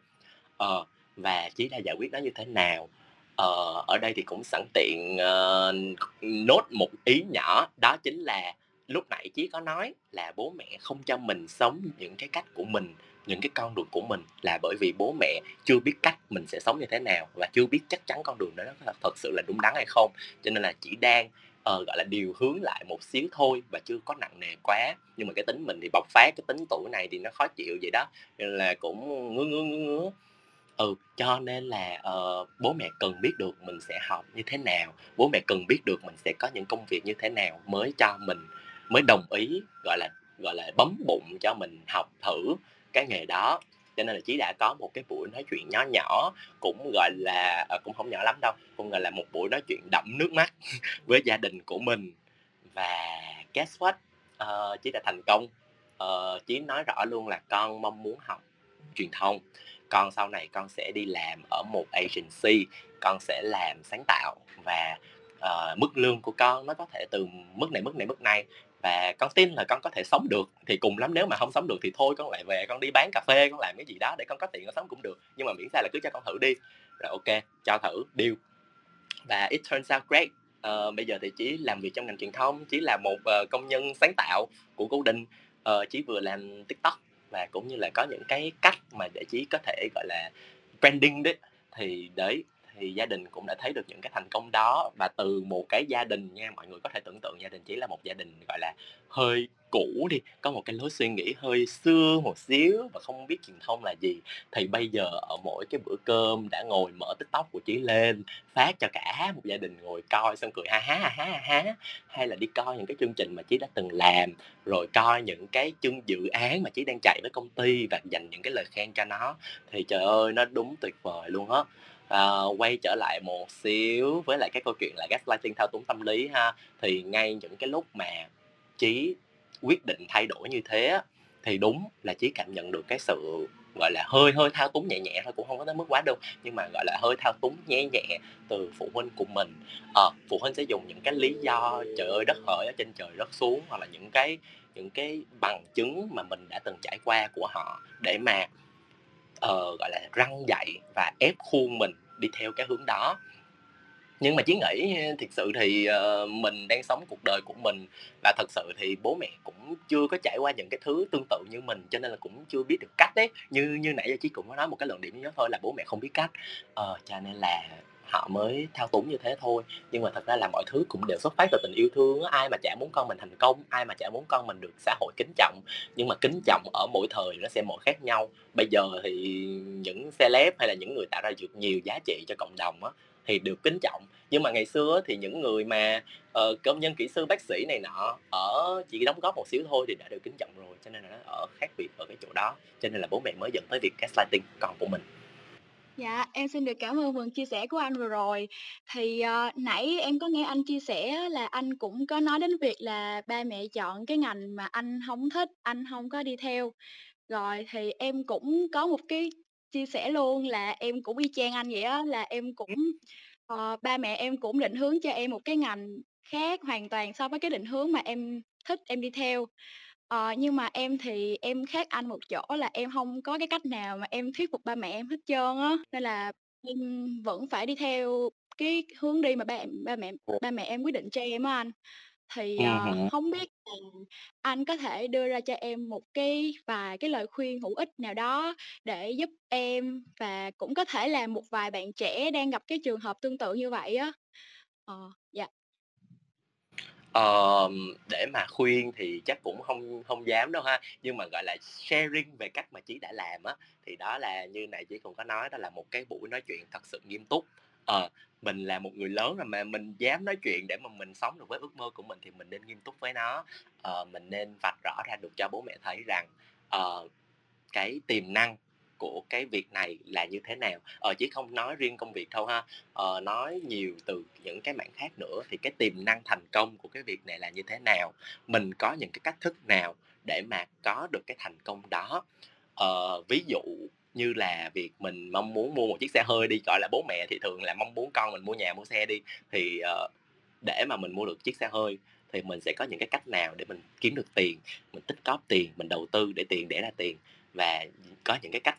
ờ, và chí đã giải quyết nó như thế nào? Ờ, ở đây thì cũng sẵn tiện uh, nốt một ý nhỏ đó chính là lúc nãy chí có nói là bố mẹ không cho mình sống những cái cách của mình những cái con đường của mình là bởi vì bố mẹ chưa biết cách mình sẽ sống như thế nào và chưa biết chắc chắn con đường đó nó thật sự là đúng đắn hay không. Cho nên là chỉ đang uh, gọi là điều hướng lại một xíu thôi và chưa có nặng nề quá. Nhưng mà cái tính mình thì bộc phát cái tính tuổi này thì nó khó chịu vậy đó. Nên là cũng ngứa ngứa ngứa ngứa. Ừ cho nên là uh, bố mẹ cần biết được mình sẽ học như thế nào bố mẹ cần biết được mình sẽ có những công việc như thế nào mới cho mình mới đồng ý gọi là gọi là bấm bụng cho mình học thử cái nghề đó. Cho nên là chí đã có một cái buổi nói chuyện nhỏ nhỏ cũng gọi là ờ, cũng không nhỏ lắm đâu cũng gọi là một buổi nói chuyện đậm nước mắt với gia đình của mình. Và guess what? Uh, chí đã thành công. Uh, chí nói rõ luôn là con mong muốn học truyền thông. Con sau này con sẽ đi làm ở một agency con sẽ làm sáng tạo và uh, mức lương của con nó có thể từ mức này mức này mức này và con tin là con có thể sống được. Thì cùng lắm nếu mà không sống được thì thôi con lại về con đi bán cà phê con làm cái gì đó để con có tiền con sống cũng được. Nhưng mà miễn sao là cứ cho con thử đi. Rồi ok cho thử deal. Và it turns out great. Uh, bây giờ thì chỉ làm việc trong ngành truyền thông chỉ là một uh, công nhân sáng tạo của cố định uh, chỉ vừa làm tiktok và cũng như là có những cái cách mà để chỉ có thể gọi là branding đấy. Thì đấy thì gia đình cũng đã thấy được những cái thành công đó. Và từ một cái gia đình nha, mọi người có thể tưởng tượng gia đình chỉ là một gia đình, gọi là, hơi cũ đi, có một cái lối suy nghĩ hơi xưa một xíu và không biết truyền thông là gì. Thì bây giờ ở mỗi cái bữa cơm đã ngồi mở tiktok của chí lên, phát cho cả một gia đình ngồi coi xong cười ha ha ha ha ha hay là đi coi những cái chương trình mà chí đã từng làm, rồi coi những cái chương dự án mà chí đang chạy với công ty và dành những cái lời khen cho nó. Thì trời ơi, nó đúng tuyệt vời luôn á uh, quay trở lại một xíu với lại cái câu chuyện là gaslighting thao túng tâm lý ha. Thì ngay những cái lúc mà trí quyết định thay đổi như thế thì đúng là trí cảm nhận được cái sự gọi là hơi hơi thao túng nhẹ nhẹ thôi cũng không có tới mức quá đâu nhưng mà gọi là hơi thao túng nhẹ nhẹ từ phụ huynh của mình. À, phụ huynh sẽ dùng những cái lý do trời ơi đất hỡi ở trên trời đất xuống hoặc là những cái những cái bằng chứng mà mình đã từng trải qua của họ để mà uh, gọi là răng dạy và ép khuôn mình đi theo cái hướng đó. Nhưng mà chỉ nghĩ ờ, thực sự thì uh, mình đang sống cuộc đời của mình và thật sự thì bố mẹ cũng chưa có trải qua những cái thứ tương tự như mình cho nên là cũng chưa biết được cách đấy như như nãy giờ chí cũng có nói một cái luận điểm như đó thôi là bố mẹ không biết cách. Uh, cho nên là họ mới thao túng như thế thôi. Nhưng mà thật ra là mọi thứ cũng đều xuất phát từ tình yêu thương ai mà chả muốn con mình thành công ai mà chả muốn con mình được xã hội kính trọng. Nhưng mà kính trọng ở mỗi thời nó sẽ mỗi khác nhau. Bây giờ thì những celeb hay là những người tạo ra được nhiều giá trị cho cộng đồng á thì được kính trọng. Nhưng mà ngày xưa thì những người mà uh, công nhân kỹ sư bác sĩ này nọ ở chỉ đóng góp một xíu thôi thì đã được kính trọng rồi. Cho nên là nó ở khác biệt ở cái chỗ đó. Cho nên là bố mẹ mới dẫn tới việc gaslighting con của mình.
Dạ, em xin được cảm ơn phần chia sẻ của anh vừa rồi. Thì, ờ, nãy em có nghe anh chia sẻ là anh cũng có nói đến việc là ba mẹ chọn cái ngành mà anh không thích, anh không có đi theo. Rồi thì em cũng có một cái chia sẻ luôn là em cũng y chang anh vậy á, là em cũng ờ, ba mẹ em cũng định hướng cho em một cái ngành khác hoàn toàn so với cái định hướng mà em thích em đi theo. Ờ, nhưng mà em thì em khác anh một chỗ là em không có cái cách nào mà em thuyết phục ba mẹ em hết trơn á, nên là em vẫn phải đi theo cái hướng đi mà ba ba mẹ ba mẹ em quyết định cho em á anh. Thì, ờ, hông biết là anh có thể đưa ra cho em một cái vài cái lời khuyên hữu ích nào đó để giúp em và cũng có thể là một vài bạn trẻ đang gặp cái trường hợp tương tự như vậy á. Ờ, dạ.
Ờ, để mà khuyên thì chắc cũng không không dám đâu ha, nhưng mà, gọi là, sharing về cách mà Chí đã làm á, thì đó là như này Chí cũng có nói đó là một cái buổi nói chuyện thật sự nghiêm túc. Ờ, mình là một người lớn rồi mà mình dám nói chuyện để mà mình sống được với ước mơ của mình thì mình nên nghiêm túc với nó. Ờ, mình nên vạch rõ ra được cho bố mẹ thấy rằng, uh, cái tiềm năng của cái việc này là như thế nào? Ờ chứ không nói riêng công việc thôi ha. Ờ, nói nhiều từ những cái mảng khác nữa thì cái tiềm năng thành công của cái việc này là như thế nào? Mình có những cái cách thức nào để mà có được cái thành công đó? Ờ, ví dụ như là việc mình mong muốn mua một chiếc xe hơi đi gọi là bố mẹ thì thường là mong muốn con mình mua nhà mua xe đi thì uh, để mà mình mua được chiếc xe hơi thì mình sẽ có những cái cách nào để mình kiếm được tiền? Mình tích cóp tiền mình đầu tư để tiền để ra tiền. Và có những cái cách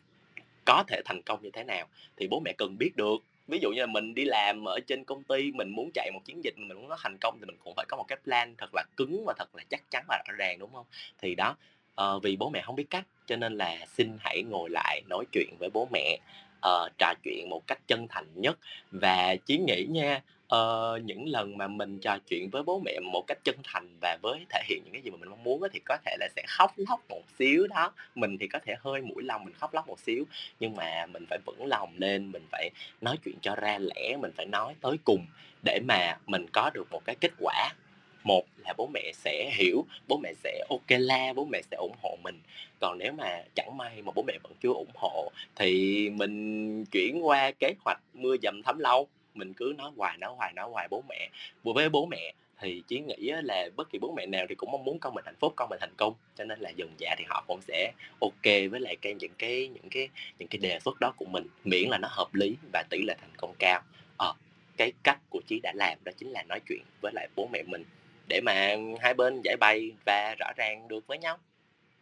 có thể thành công như thế nào thì bố mẹ cần biết được. Ví dụ như là mình đi làm ở trên công ty mình muốn chạy một chiến dịch mình muốn nó thành công thì mình cũng phải có một cái plan thật là cứng và thật là chắc chắn và rõ ràng đúng không? Thì đó uh, vì bố mẹ không biết cách cho nên là xin hãy ngồi lại nói chuyện với bố mẹ uh, trò chuyện một cách chân thành nhất và chí nghĩ nha uh, những lần mà mình trò chuyện với bố mẹ một cách chân thành và với thể hiện những cái gì mà mình mong muốn thì có thể là sẽ khóc lóc một xíu đó. Mình thì có thể hơi mũi lòng mình khóc lóc một xíu, nhưng mà mình phải vững lòng lên, mình phải nói chuyện cho ra lẽ, mình phải nói tới cùng để mà mình có được một cái kết quả. Một là bố mẹ sẽ hiểu, bố mẹ sẽ ok la, bố mẹ sẽ ủng hộ mình. Còn nếu mà chẳng may mà bố mẹ vẫn chưa ủng hộ thì mình chuyển qua kế hoạch mưa dầm thấm lâu. Mình cứ nói hoài nói hoài nói hoài bố mẹ. Vừa với bố mẹ thì chỉ nghĩ là bất kỳ bố mẹ nào thì cũng mong muốn con mình hạnh phúc con mình thành công. Cho nên là dần dạ thì họ cũng sẽ ok với lại cái những cái những cái những cái đề xuất đó của mình miễn là nó hợp lý và tỷ lệ thành công cao. Ờ cái cách của chí đã làm đó chính là nói chuyện với lại bố mẹ mình để mà hai bên giải bày và rõ ràng được với nhau.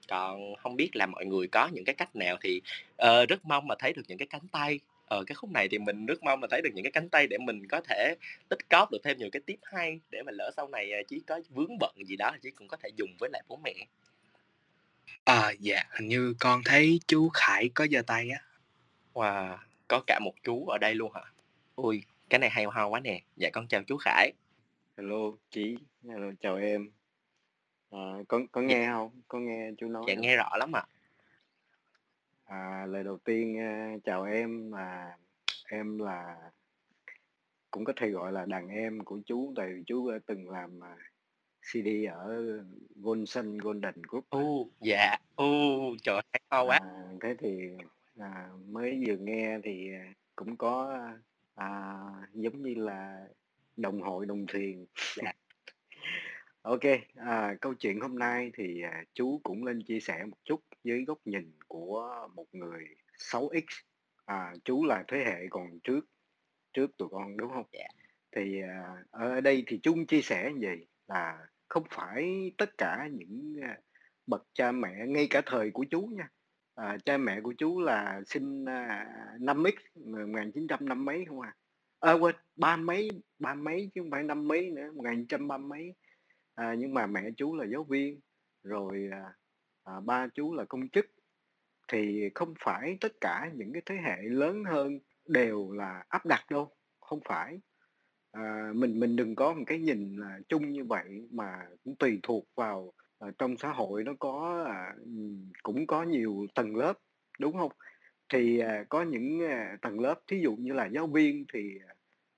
Còn không biết là mọi người có những cái cách nào thì uh, rất mong mà thấy được những cái cánh tay. Ở cái khúc này thì mình rất mong mà thấy được những cái cánh tay để mình có thể tích cóp được thêm nhiều cái tiếp hay để mà lỡ sau này chí có vướng bận gì đó chí cũng có thể dùng với lại bố mẹ.
À dạ hình như con thấy chú khải có giơ tay á.
Wow có cả một chú ở đây luôn hả? Ui cái này hay ho quá nè. Dạ con chào chú khải
hello chị hello chào em à, có có dạ. nghe không có nghe chú nói
dạ nghe rõ lắm ạ
à, lời đầu tiên chào em là em là cũng có thể gọi là đàn em của chú tại vì chú từng làm CD ở Golden Golden Group.
Ồ, dạ. Ồ, trời hay ho quá.
À, thế thì à, mới vừa nghe thì cũng có à, giống như là đồng hội đồng thuyền. Dạ. Ok, à, câu chuyện hôm nay thì à, chú cũng lên chia sẻ một chút với góc nhìn của một người 6X. À, chú là thế hệ còn trước trước tụi con đúng không?
Dạ.
Thì à, ở đây thì chú chia sẻ như vậy là không phải tất cả những à, bậc cha mẹ ngay cả thời của chú nha. À, cha mẹ của chú là sinh à, 5X 1900 năm mấy không à? À quên, ba mấy, ba mấy chứ không phải năm mấy nữa, 1930 mấy. À, nhưng mà mẹ chú là giáo viên rồi à, à, ba chú là công chức. Thì không phải tất cả những cái thế hệ lớn hơn đều là áp đặt đâu không phải. À, mình mình đừng có một cái nhìn là chung như vậy mà cũng tùy thuộc vào à, trong xã hội nó có à, cũng có nhiều tầng lớp đúng không? Thì à, có những à, tầng lớp thí dụ như là giáo viên thì à,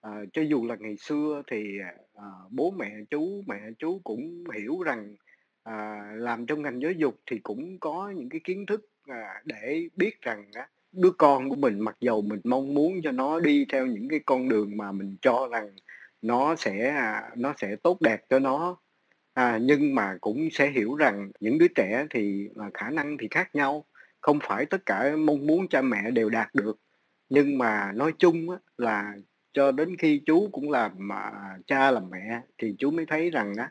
Ờ, cho dù là ngày xưa thì à, bố mẹ chú mẹ chú cũng hiểu rằng à, làm trong ngành giáo dục thì cũng có những cái kiến thức à, để biết rằng á, đứa con của mình mặc dầu mình mong muốn cho nó đi theo những cái con đường mà mình cho rằng nó sẽ à, nó sẽ tốt đẹp cho nó. À, nhưng mà cũng sẽ hiểu rằng những đứa trẻ thì à, khả năng thì khác nhau. Không phải tất cả mong muốn cha mẹ đều đạt được nhưng mà nói chung á, là cho đến khi chú cũng làm mà cha làm mẹ thì chú mới thấy rằng đó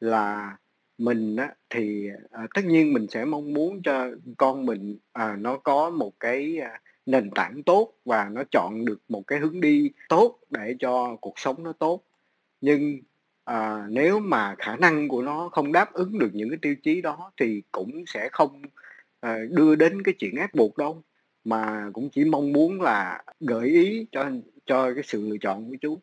là mình á thì à, tất nhiên mình sẽ mong muốn cho con mình à, nó có một cái à, nền tảng tốt và nó chọn được một cái hướng đi tốt để cho cuộc sống nó tốt. Nhưng à, nếu mà khả năng của nó không đáp ứng được những cái tiêu chí đó thì cũng sẽ không à, đưa đến cái chuyện ép buộc đâu. Mà cũng chỉ mong muốn là gợi ý cho cho cái sự lựa chọn của chú.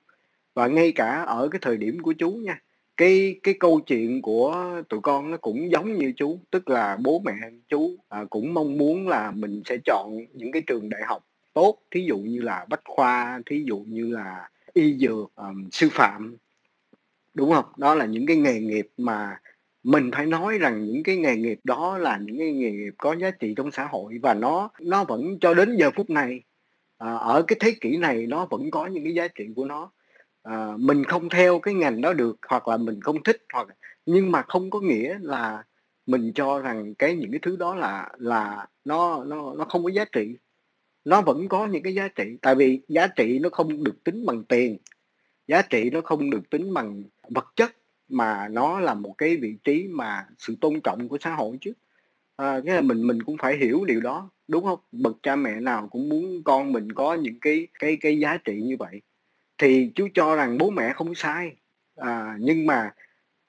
Và ngay cả ở cái thời điểm của chú nha cái cái câu chuyện của tụi con nó cũng giống như chú tức là bố mẹ chú à, cũng mong muốn là mình sẽ chọn những cái trường đại học tốt thí dụ như là bách khoa thí dụ như là y dược um, sư phạm đúng không? Đó là những cái nghề nghiệp mà mình phải nói rằng những cái nghề nghiệp đó là những cái nghề nghiệp có giá trị trong xã hội và nó nó vẫn cho đến giờ phút này à, ở cái thế kỷ này nó vẫn có những cái giá trị của nó. À, mình không theo cái ngành đó được hoặc là mình không thích hoặc nhưng mà không có nghĩa là mình cho rằng cái những cái thứ đó là là nó nó nó không có giá trị. Nó vẫn có những cái giá trị tại vì giá trị nó không được tính bằng tiền. Giá trị nó không được tính bằng vật chất mà nó là một cái vị trí mà sự tôn trọng của xã hội chứ à, cái là mình mình cũng phải hiểu điều đó đúng không? Bậc cha mẹ nào cũng muốn con mình có những cái cái cái giá trị như vậy. Thì chú cho rằng bố mẹ không sai. À, nhưng mà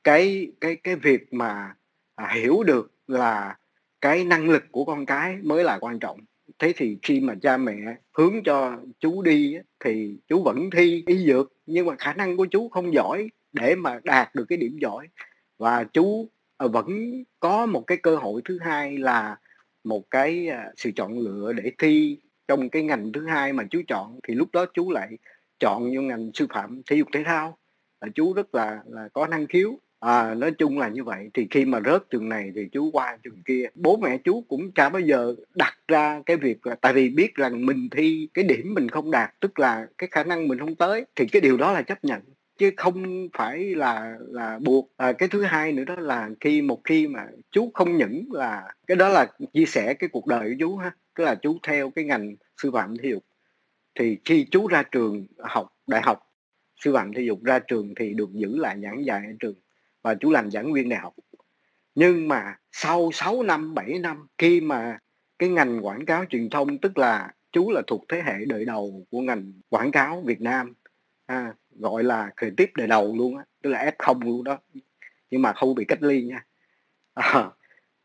cái cái cái việc mà à, hiểu được là cái năng lực của con cái mới là quan trọng. Thế thì khi mà cha mẹ hướng cho chú đi thì chú vẫn thi y dược nhưng mà khả năng của chú không giỏi để mà đạt được cái điểm giỏi. Và chú Ờ, vẫn có một cái cơ hội thứ hai là một cái à, sự chọn lựa để thi trong cái ngành thứ hai mà chú chọn thì lúc đó chú lại chọn vô ngành sư phạm thể dục thể thao. Là chú rất là là có năng khiếu. À, nói chung là như vậy. Thì khi mà rớt trường này thì chú qua trường kia. Bố mẹ chú cũng chả bao giờ đặt ra cái việc là tại vì biết rằng mình thi cái điểm mình không đạt tức là cái khả năng mình không tới thì cái điều đó là chấp nhận chứ không phải là là buộc. À, cái thứ hai nữa đó là khi một khi mà chú không những là cái đó là chia sẻ cái cuộc đời của chú ha tức là chú theo cái ngành sư phạm thể dục thì khi chú ra trường học đại học sư phạm thể dục ra trường thì được giữ lại giảng dạy ở trường và chú làm giảng viên đại học. Nhưng mà sau 6 năm 7 năm khi mà cái ngành quảng cáo truyền thông tức là chú là thuộc thế hệ đời đầu của ngành quảng cáo Việt Nam à, gọi là creative đời đầu luôn á tức là F0 luôn đó nhưng mà không bị cách ly nha. À,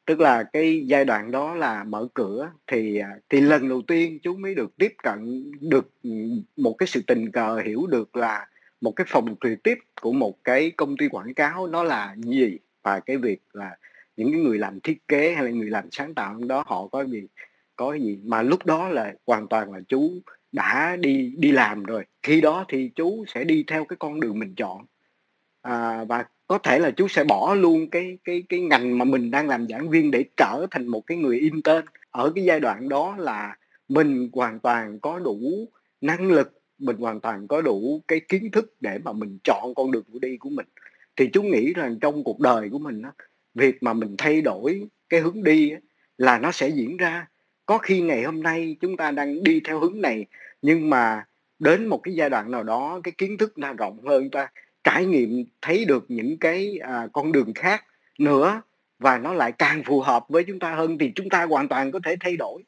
tức là cái giai đoạn đó là mở cửa thì à, thì lần đầu tiên chú mới được tiếp cận được ừ, một cái sự tình cờ hiểu được là một cái phòng creative của một cái công ty quảng cáo nó là gì và cái việc là những cái người làm thiết kế hay là người làm sáng tạo đó họ có gì có gì. Mà lúc đó là hoàn toàn là chú đã đi đi làm rồi khi đó thì chú sẽ đi theo cái con đường mình chọn. À, và có thể là chú sẽ bỏ luôn cái cái cái ngành mà mình đang làm giảng viên để trở thành một cái người intern. Ở cái giai đoạn đó là mình hoàn toàn có đủ năng lực mình hoàn toàn có đủ cái kiến thức để mà mình chọn con đường đi của mình. Thì chú nghĩ rằng trong cuộc đời của mình đó, việc mà mình thay đổi cái hướng đi là nó sẽ diễn ra có khi ngày hôm nay chúng ta đang đi theo hướng này nhưng mà đến một cái giai đoạn nào đó cái kiến thức nó rộng hơn ta trải nghiệm thấy được những cái à, con đường khác nữa và nó lại càng phù hợp với chúng ta hơn thì chúng ta hoàn toàn có thể thay đổi.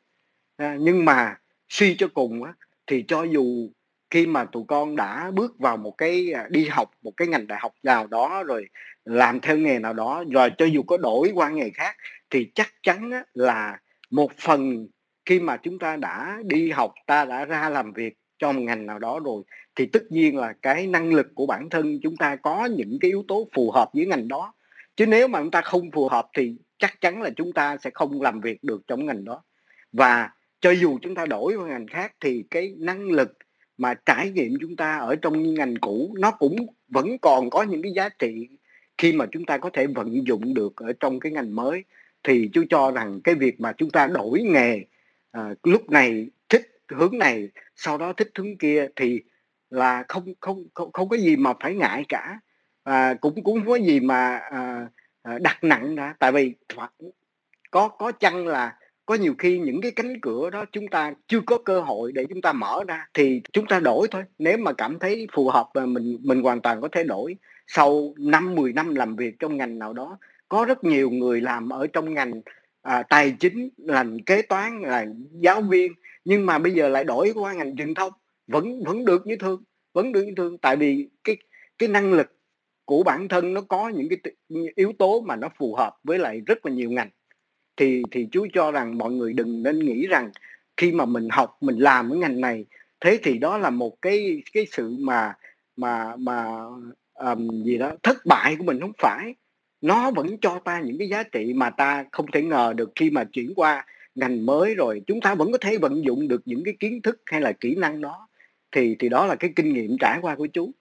À, nhưng mà suy cho cùng á, thì cho dù khi mà tụi con đã bước vào một cái à, đi học một cái ngành đại học nào đó rồi làm theo nghề nào đó rồi cho dù có đổi qua nghề khác thì chắc chắn á, là một phần khi mà chúng ta đã đi học, ta đã ra làm việc cho một ngành nào đó rồi, thì tất nhiên là cái năng lực của bản thân chúng ta có những cái yếu tố phù hợp với ngành đó. Chứ nếu mà chúng ta không phù hợp thì chắc chắn là chúng ta sẽ không làm việc được trong ngành đó. Và cho dù chúng ta đổi qua ngành khác thì cái năng lực mà trải nghiệm chúng ta ở trong ngành cũ nó cũng vẫn còn có những cái giá trị khi mà chúng ta có thể vận dụng được ở trong cái ngành mới thì chú cho rằng cái việc mà chúng ta đổi nghề à, lúc này thích hướng này sau đó thích hướng kia thì là không không không không có gì mà phải ngại cả. À, cũng cũng không có gì mà à, à đặt nặng đã tại vì có có chăng là có nhiều khi những cái cánh cửa đó chúng ta chưa có cơ hội để chúng ta mở ra thì chúng ta đổi thôi. Nếu mà cảm thấy phù hợp mình mình hoàn toàn có thể đổi. Sau năm 10 năm làm việc trong ngành nào đó có rất nhiều người làm ở trong ngành à, tài chính ngành kế toán là giáo viên nhưng mà bây giờ lại đổi qua ngành truyền thông. Vẫn vẫn được như thường vẫn được như thường. Tại vì cái cái năng lực của bản thân nó có những cái yếu tố mà nó phù hợp với lại rất là nhiều ngành. Thì thì chú cho rằng mọi người đừng nên nghĩ rằng khi mà mình học mình làm cái ngành này thế thì đó là một cái cái sự mà mà mà um, gì đó thất bại của mình không phải nó vẫn cho ta những cái giá trị mà ta không thể ngờ được khi mà chuyển qua ngành mới rồi. Chúng ta vẫn có thể vận dụng được những cái kiến thức hay là kỹ năng đó. Thì thì đó là cái kinh nghiệm trải qua của chú.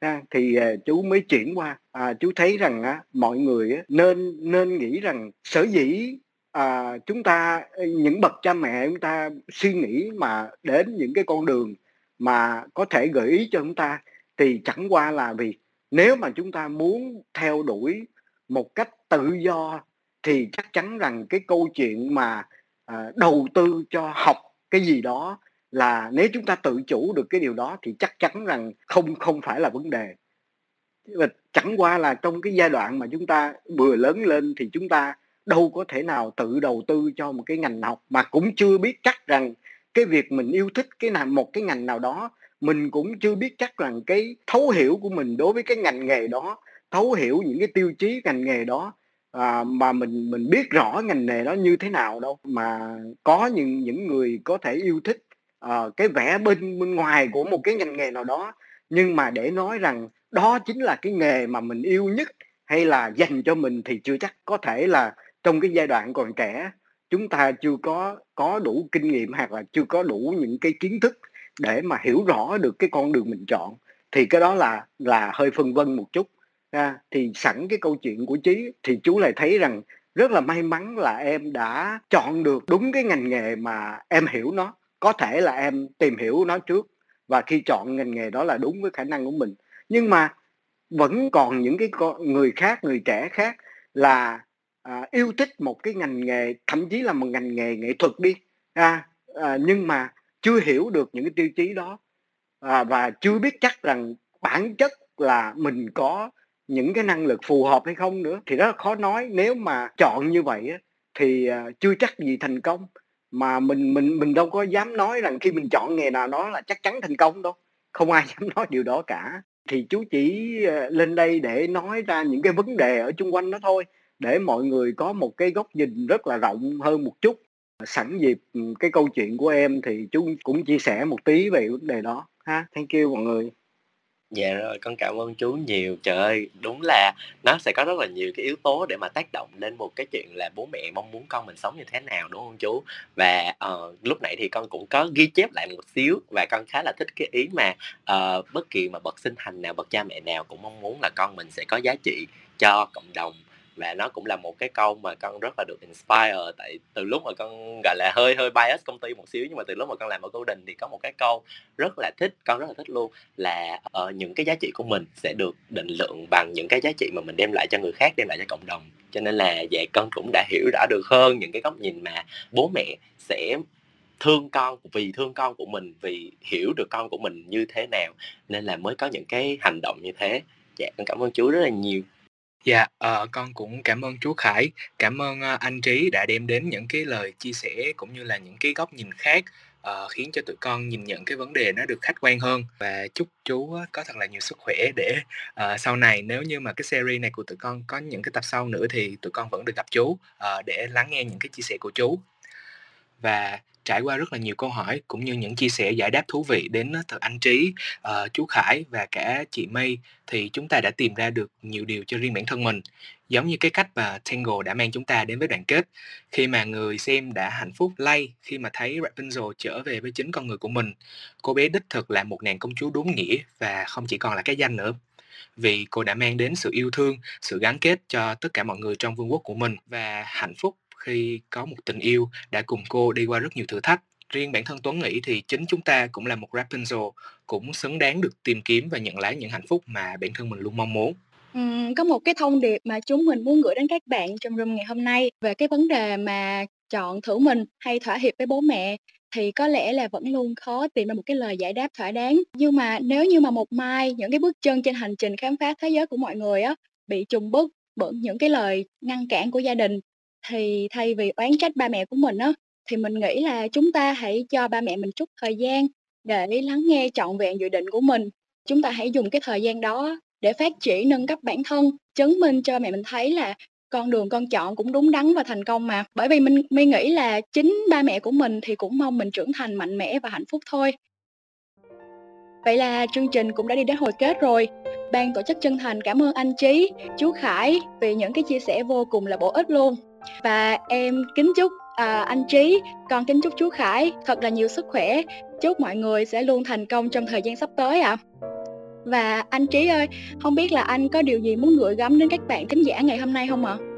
À, thì uh, chú mới chuyển qua. À, chú thấy rằng á, mọi người á, nên nên nghĩ rằng sở dĩ à, chúng ta à, những bậc cha mẹ chúng ta suy nghĩ mà đến những cái con đường mà có thể gợi ý cho chúng ta thì chẳng qua là vì nếu mà chúng ta muốn theo đuổi một cách tự do thì chắc chắn rằng cái câu chuyện mà à, đầu tư cho học cái gì đó là nếu chúng ta tự chủ được cái điều đó thì chắc chắn rằng không không phải là vấn đề. Và chẳng qua là trong cái giai đoạn mà chúng ta vừa lớn lên thì chúng ta đâu có thể nào tự đầu tư cho một cái ngành học mà cũng chưa biết chắc rằng cái việc mình yêu thích cái nào một cái ngành nào đó mình cũng chưa biết chắc rằng cái thấu hiểu của mình đối với cái ngành nghề đó thấu hiểu những cái tiêu chí ngành nghề đó à, mà mình mình biết rõ ngành nghề đó như thế nào đâu. Mà có những những người có thể yêu thích à, cái vẻ bên bên ngoài của một cái ngành nghề nào đó nhưng mà để nói rằng đó chính là cái nghề mà mình yêu nhất hay là dành cho mình thì chưa chắc có thể là trong cái giai đoạn còn trẻ chúng ta chưa có có đủ kinh nghiệm hoặc là chưa có đủ những cái kiến thức để mà hiểu rõ được cái con đường mình chọn thì cái đó là là hơi phân vân một chút à, thì sẵn cái câu chuyện của chí thì chú lại thấy rằng rất là may mắn là em đã chọn được đúng cái ngành nghề mà em hiểu nó. Có thể là em tìm hiểu nó trước và khi chọn ngành nghề đó là đúng với khả năng của mình. Nhưng mà vẫn còn những cái người khác người trẻ khác là à, yêu thích một cái ngành nghề thậm chí là một ngành nghề nghệ thuật đi. À, à, nhưng mà chưa hiểu được những cái tiêu chí đó à, và chưa biết chắc rằng bản chất là mình có những cái năng lực phù hợp hay không nữa thì rất là khó nói. Nếu mà chọn như vậy á, thì à, chưa chắc gì thành công. Mà mình mình mình đâu có dám nói rằng khi mình chọn nghề nào đó là chắc chắn thành công đâu. Không ai dám nói điều đó cả. Thì chú chỉ à, lên đây để nói ra những cái vấn đề ở chung quanh đó thôi để mọi người có một cái góc nhìn rất là rộng hơn một chút. Sẵn dịp ừ, cái câu chuyện của em thì chú cũng chia sẻ một tí về vấn đề đó ha. Thank you mọi người.
Dạ rồi, con cảm ơn chú nhiều. Trời ơi, đúng là nó sẽ có rất là nhiều cái yếu tố để mà tác động lên một cái chuyện là bố mẹ mong muốn con mình sống như thế nào đúng không chú? Và uh, lúc nãy thì con cũng có ghi chép lại một xíu và con khá là thích cái ý mà uh, bất kỳ mà bậc sinh thành nào, bậc cha mẹ nào cũng mong muốn là con mình sẽ có giá trị cho cộng đồng và nó cũng là một cái câu mà con rất là được inspire tại từ lúc mà con gọi là hơi hơi bias công ty một xíu nhưng mà từ lúc mà con làm ở Golden thì có một cái câu rất là thích con rất là thích luôn là uh, những cái giá trị của mình sẽ được định lượng bằng những cái giá trị mà mình đem lại cho người khác đem lại cho cộng đồng. Cho nên là vậy con cũng đã hiểu rõ được hơn những cái góc nhìn mà bố mẹ sẽ thương con vì thương con của mình vì hiểu được con của mình như thế nào nên là mới có những cái hành động như thế. Dạ con cảm ơn chú rất là nhiều.
Dạ, ờ, con cũng cảm ơn chú Khải, cảm ơn, ơ, anh Trí đã đem đến những cái lời chia sẻ cũng như là những cái góc nhìn khác, ờ, khiến cho tụi con nhìn nhận cái vấn đề nó được khách quan hơn. Và chúc chú ờ, có thật là nhiều sức khỏe để, ờ, sau này nếu như mà cái series này của tụi con có những cái tập sau nữa thì tụi con vẫn được gặp chú, ờ, để lắng nghe những cái chia sẻ của chú. Và trải qua rất là nhiều câu hỏi cũng như những chia sẻ giải đáp thú vị đến ờ, từ anh Trí, uh, chú Khải và cả chị Mây thì chúng ta đã tìm ra được nhiều điều cho riêng bản thân mình. Giống như cái cách mà Tango đã mang chúng ta đến với đoàn kết khi mà người xem đã hạnh phúc lay khi mà thấy Rapunzel trở về với chính con người của mình. Cô bé đích thực là một nàng công chúa đúng nghĩa và không chỉ còn là cái danh nữa vì cô đã mang đến sự yêu thương, sự gắn kết cho tất cả mọi người trong vương quốc của mình và hạnh phúc khi có một tình yêu đã cùng cô đi qua rất nhiều thử thách. Riêng bản thân Tuấn nghĩ thì chính chúng ta cũng là một Rapunzel, cũng xứng đáng được tìm kiếm và nhận lấy những hạnh phúc mà bản thân mình luôn mong muốn.
Ừ, có một cái thông điệp mà chúng mình muốn gửi đến các bạn trong room ngày hôm nay về cái vấn đề mà chọn thử mình hay thỏa hiệp với bố mẹ thì có lẽ là vẫn luôn khó tìm ra một cái lời giải đáp thỏa đáng. Nhưng mà nếu như mà một mai những cái bước chân trên hành trình khám phá thế giới của mọi người á bị trùng bước bởi những cái lời ngăn cản của gia đình thì thay vì oán trách ba mẹ của mình á, thì mình nghĩ là chúng ta hãy cho ba mẹ mình chút thời gian để lắng nghe trọn vẹn dự định của mình. Chúng ta hãy dùng cái thời gian đó để phát triển, nâng cấp bản thân, chứng minh cho mẹ mình thấy là con đường con chọn cũng đúng đắn và thành công mà. Bởi vì mình mình nghĩ là chính ba mẹ của mình thì cũng mong mình trưởng thành mạnh mẽ và hạnh phúc thôi. Vậy là chương trình cũng đã đi đến hồi kết rồi. Ban tổ chức chân thành cảm ơn anh Trí, chú Khải vì những cái chia sẻ vô cùng là bổ ích luôn. Và em kính chúc à, anh Trí, còn kính chúc chú Khải thật là nhiều sức khỏe. Chúc mọi người sẽ luôn thành công trong thời gian sắp tới ạ. À. Và anh Trí ơi, không biết là anh có điều gì muốn gửi gắm đến các bạn khán giả ngày hôm nay không ạ? À?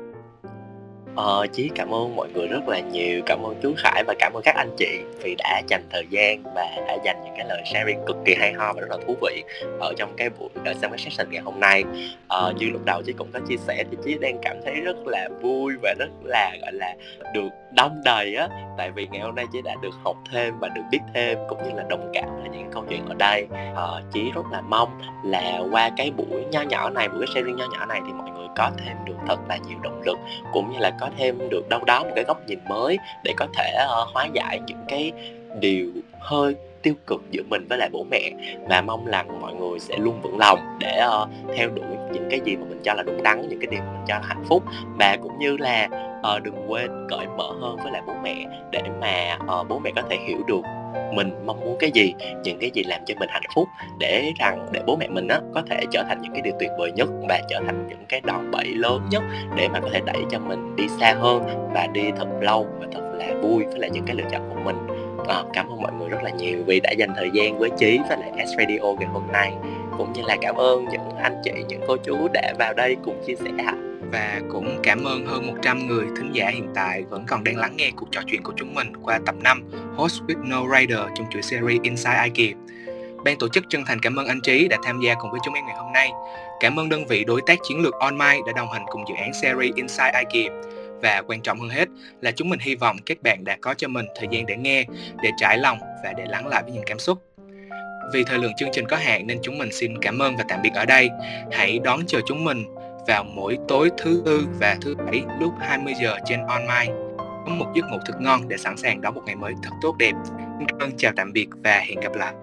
Ờ, Chí cảm ơn mọi người rất là nhiều Cảm ơn chú Khải và cảm ơn các anh chị Vì đã dành thời gian và đã dành những cái lời sharing cực kỳ hay ho và rất là thú vị Ở trong cái buổi đợi xem cái Session ngày hôm nay. Ờ, Như lúc đầu Chí cũng có chia sẻ Thì Chí đang cảm thấy rất là vui và rất là gọi là được đông đầy á. Tại vì ngày hôm nay Chí đã được học thêm và được biết thêm Cũng như là đồng cảm với những câu chuyện ở đây. Ờ, Chí rất là mong là qua cái buổi nho nhỏ này, buổi sharing nho nhỏ này Thì mọi người có thêm được thật là nhiều động lực Cũng như là có thêm được đâu đó một cái góc nhìn mới để có thể uh, hóa giải những cái điều hơi tiêu cực giữa mình với lại bố mẹ. Và mong rằng mọi người sẽ luôn vững lòng để uh, theo đuổi những cái gì mà mình cho là đúng đắn những cái điều mà mình cho là hạnh phúc. Và cũng như là uh, đừng quên cởi mở hơn với lại bố mẹ để mà uh, bố mẹ có thể hiểu được mình mong muốn cái gì những cái gì làm cho mình hạnh phúc để rằng để bố mẹ mình á có thể trở thành những cái điều tuyệt vời nhất và trở thành những cái đòn bẩy lớn nhất để mà có thể đẩy cho mình đi xa hơn và đi thật lâu và thật là vui với lại những cái lựa chọn của mình. À, cảm ơn mọi người rất là nhiều vì đã dành thời gian với trí và lại S Radio ngày hôm nay. Cũng như là cảm ơn những anh chị những cô chú đã vào đây cùng chia sẻ
và cũng cảm ơn hơn 100 người thính giả hiện tại vẫn còn đang lắng nghe cuộc trò chuyện của chúng mình qua tập 5 Host with No Rider trong chuỗi series Inside Ike. Ban tổ chức chân thành cảm ơn anh Trí đã tham gia cùng với chúng em ngày hôm nay. Cảm ơn đơn vị đối tác chiến lược OnMind đã đồng hành cùng dự án series Inside IKEA. Và quan trọng hơn hết là chúng mình hy vọng các bạn đã có cho mình thời gian để nghe, để trải lòng và để lắng lại với những cảm xúc. Vì thời lượng chương trình có hạn nên chúng mình xin cảm ơn và tạm biệt ở đây. Hãy đón chờ chúng mình vào mỗi tối thứ tư và thứ bảy lúc 20 giờ trên online. Có một giấc ngủ thật ngon để sẵn sàng đón một ngày mới thật tốt đẹp. Xin cảm ơn, chào tạm biệt và hẹn gặp lại.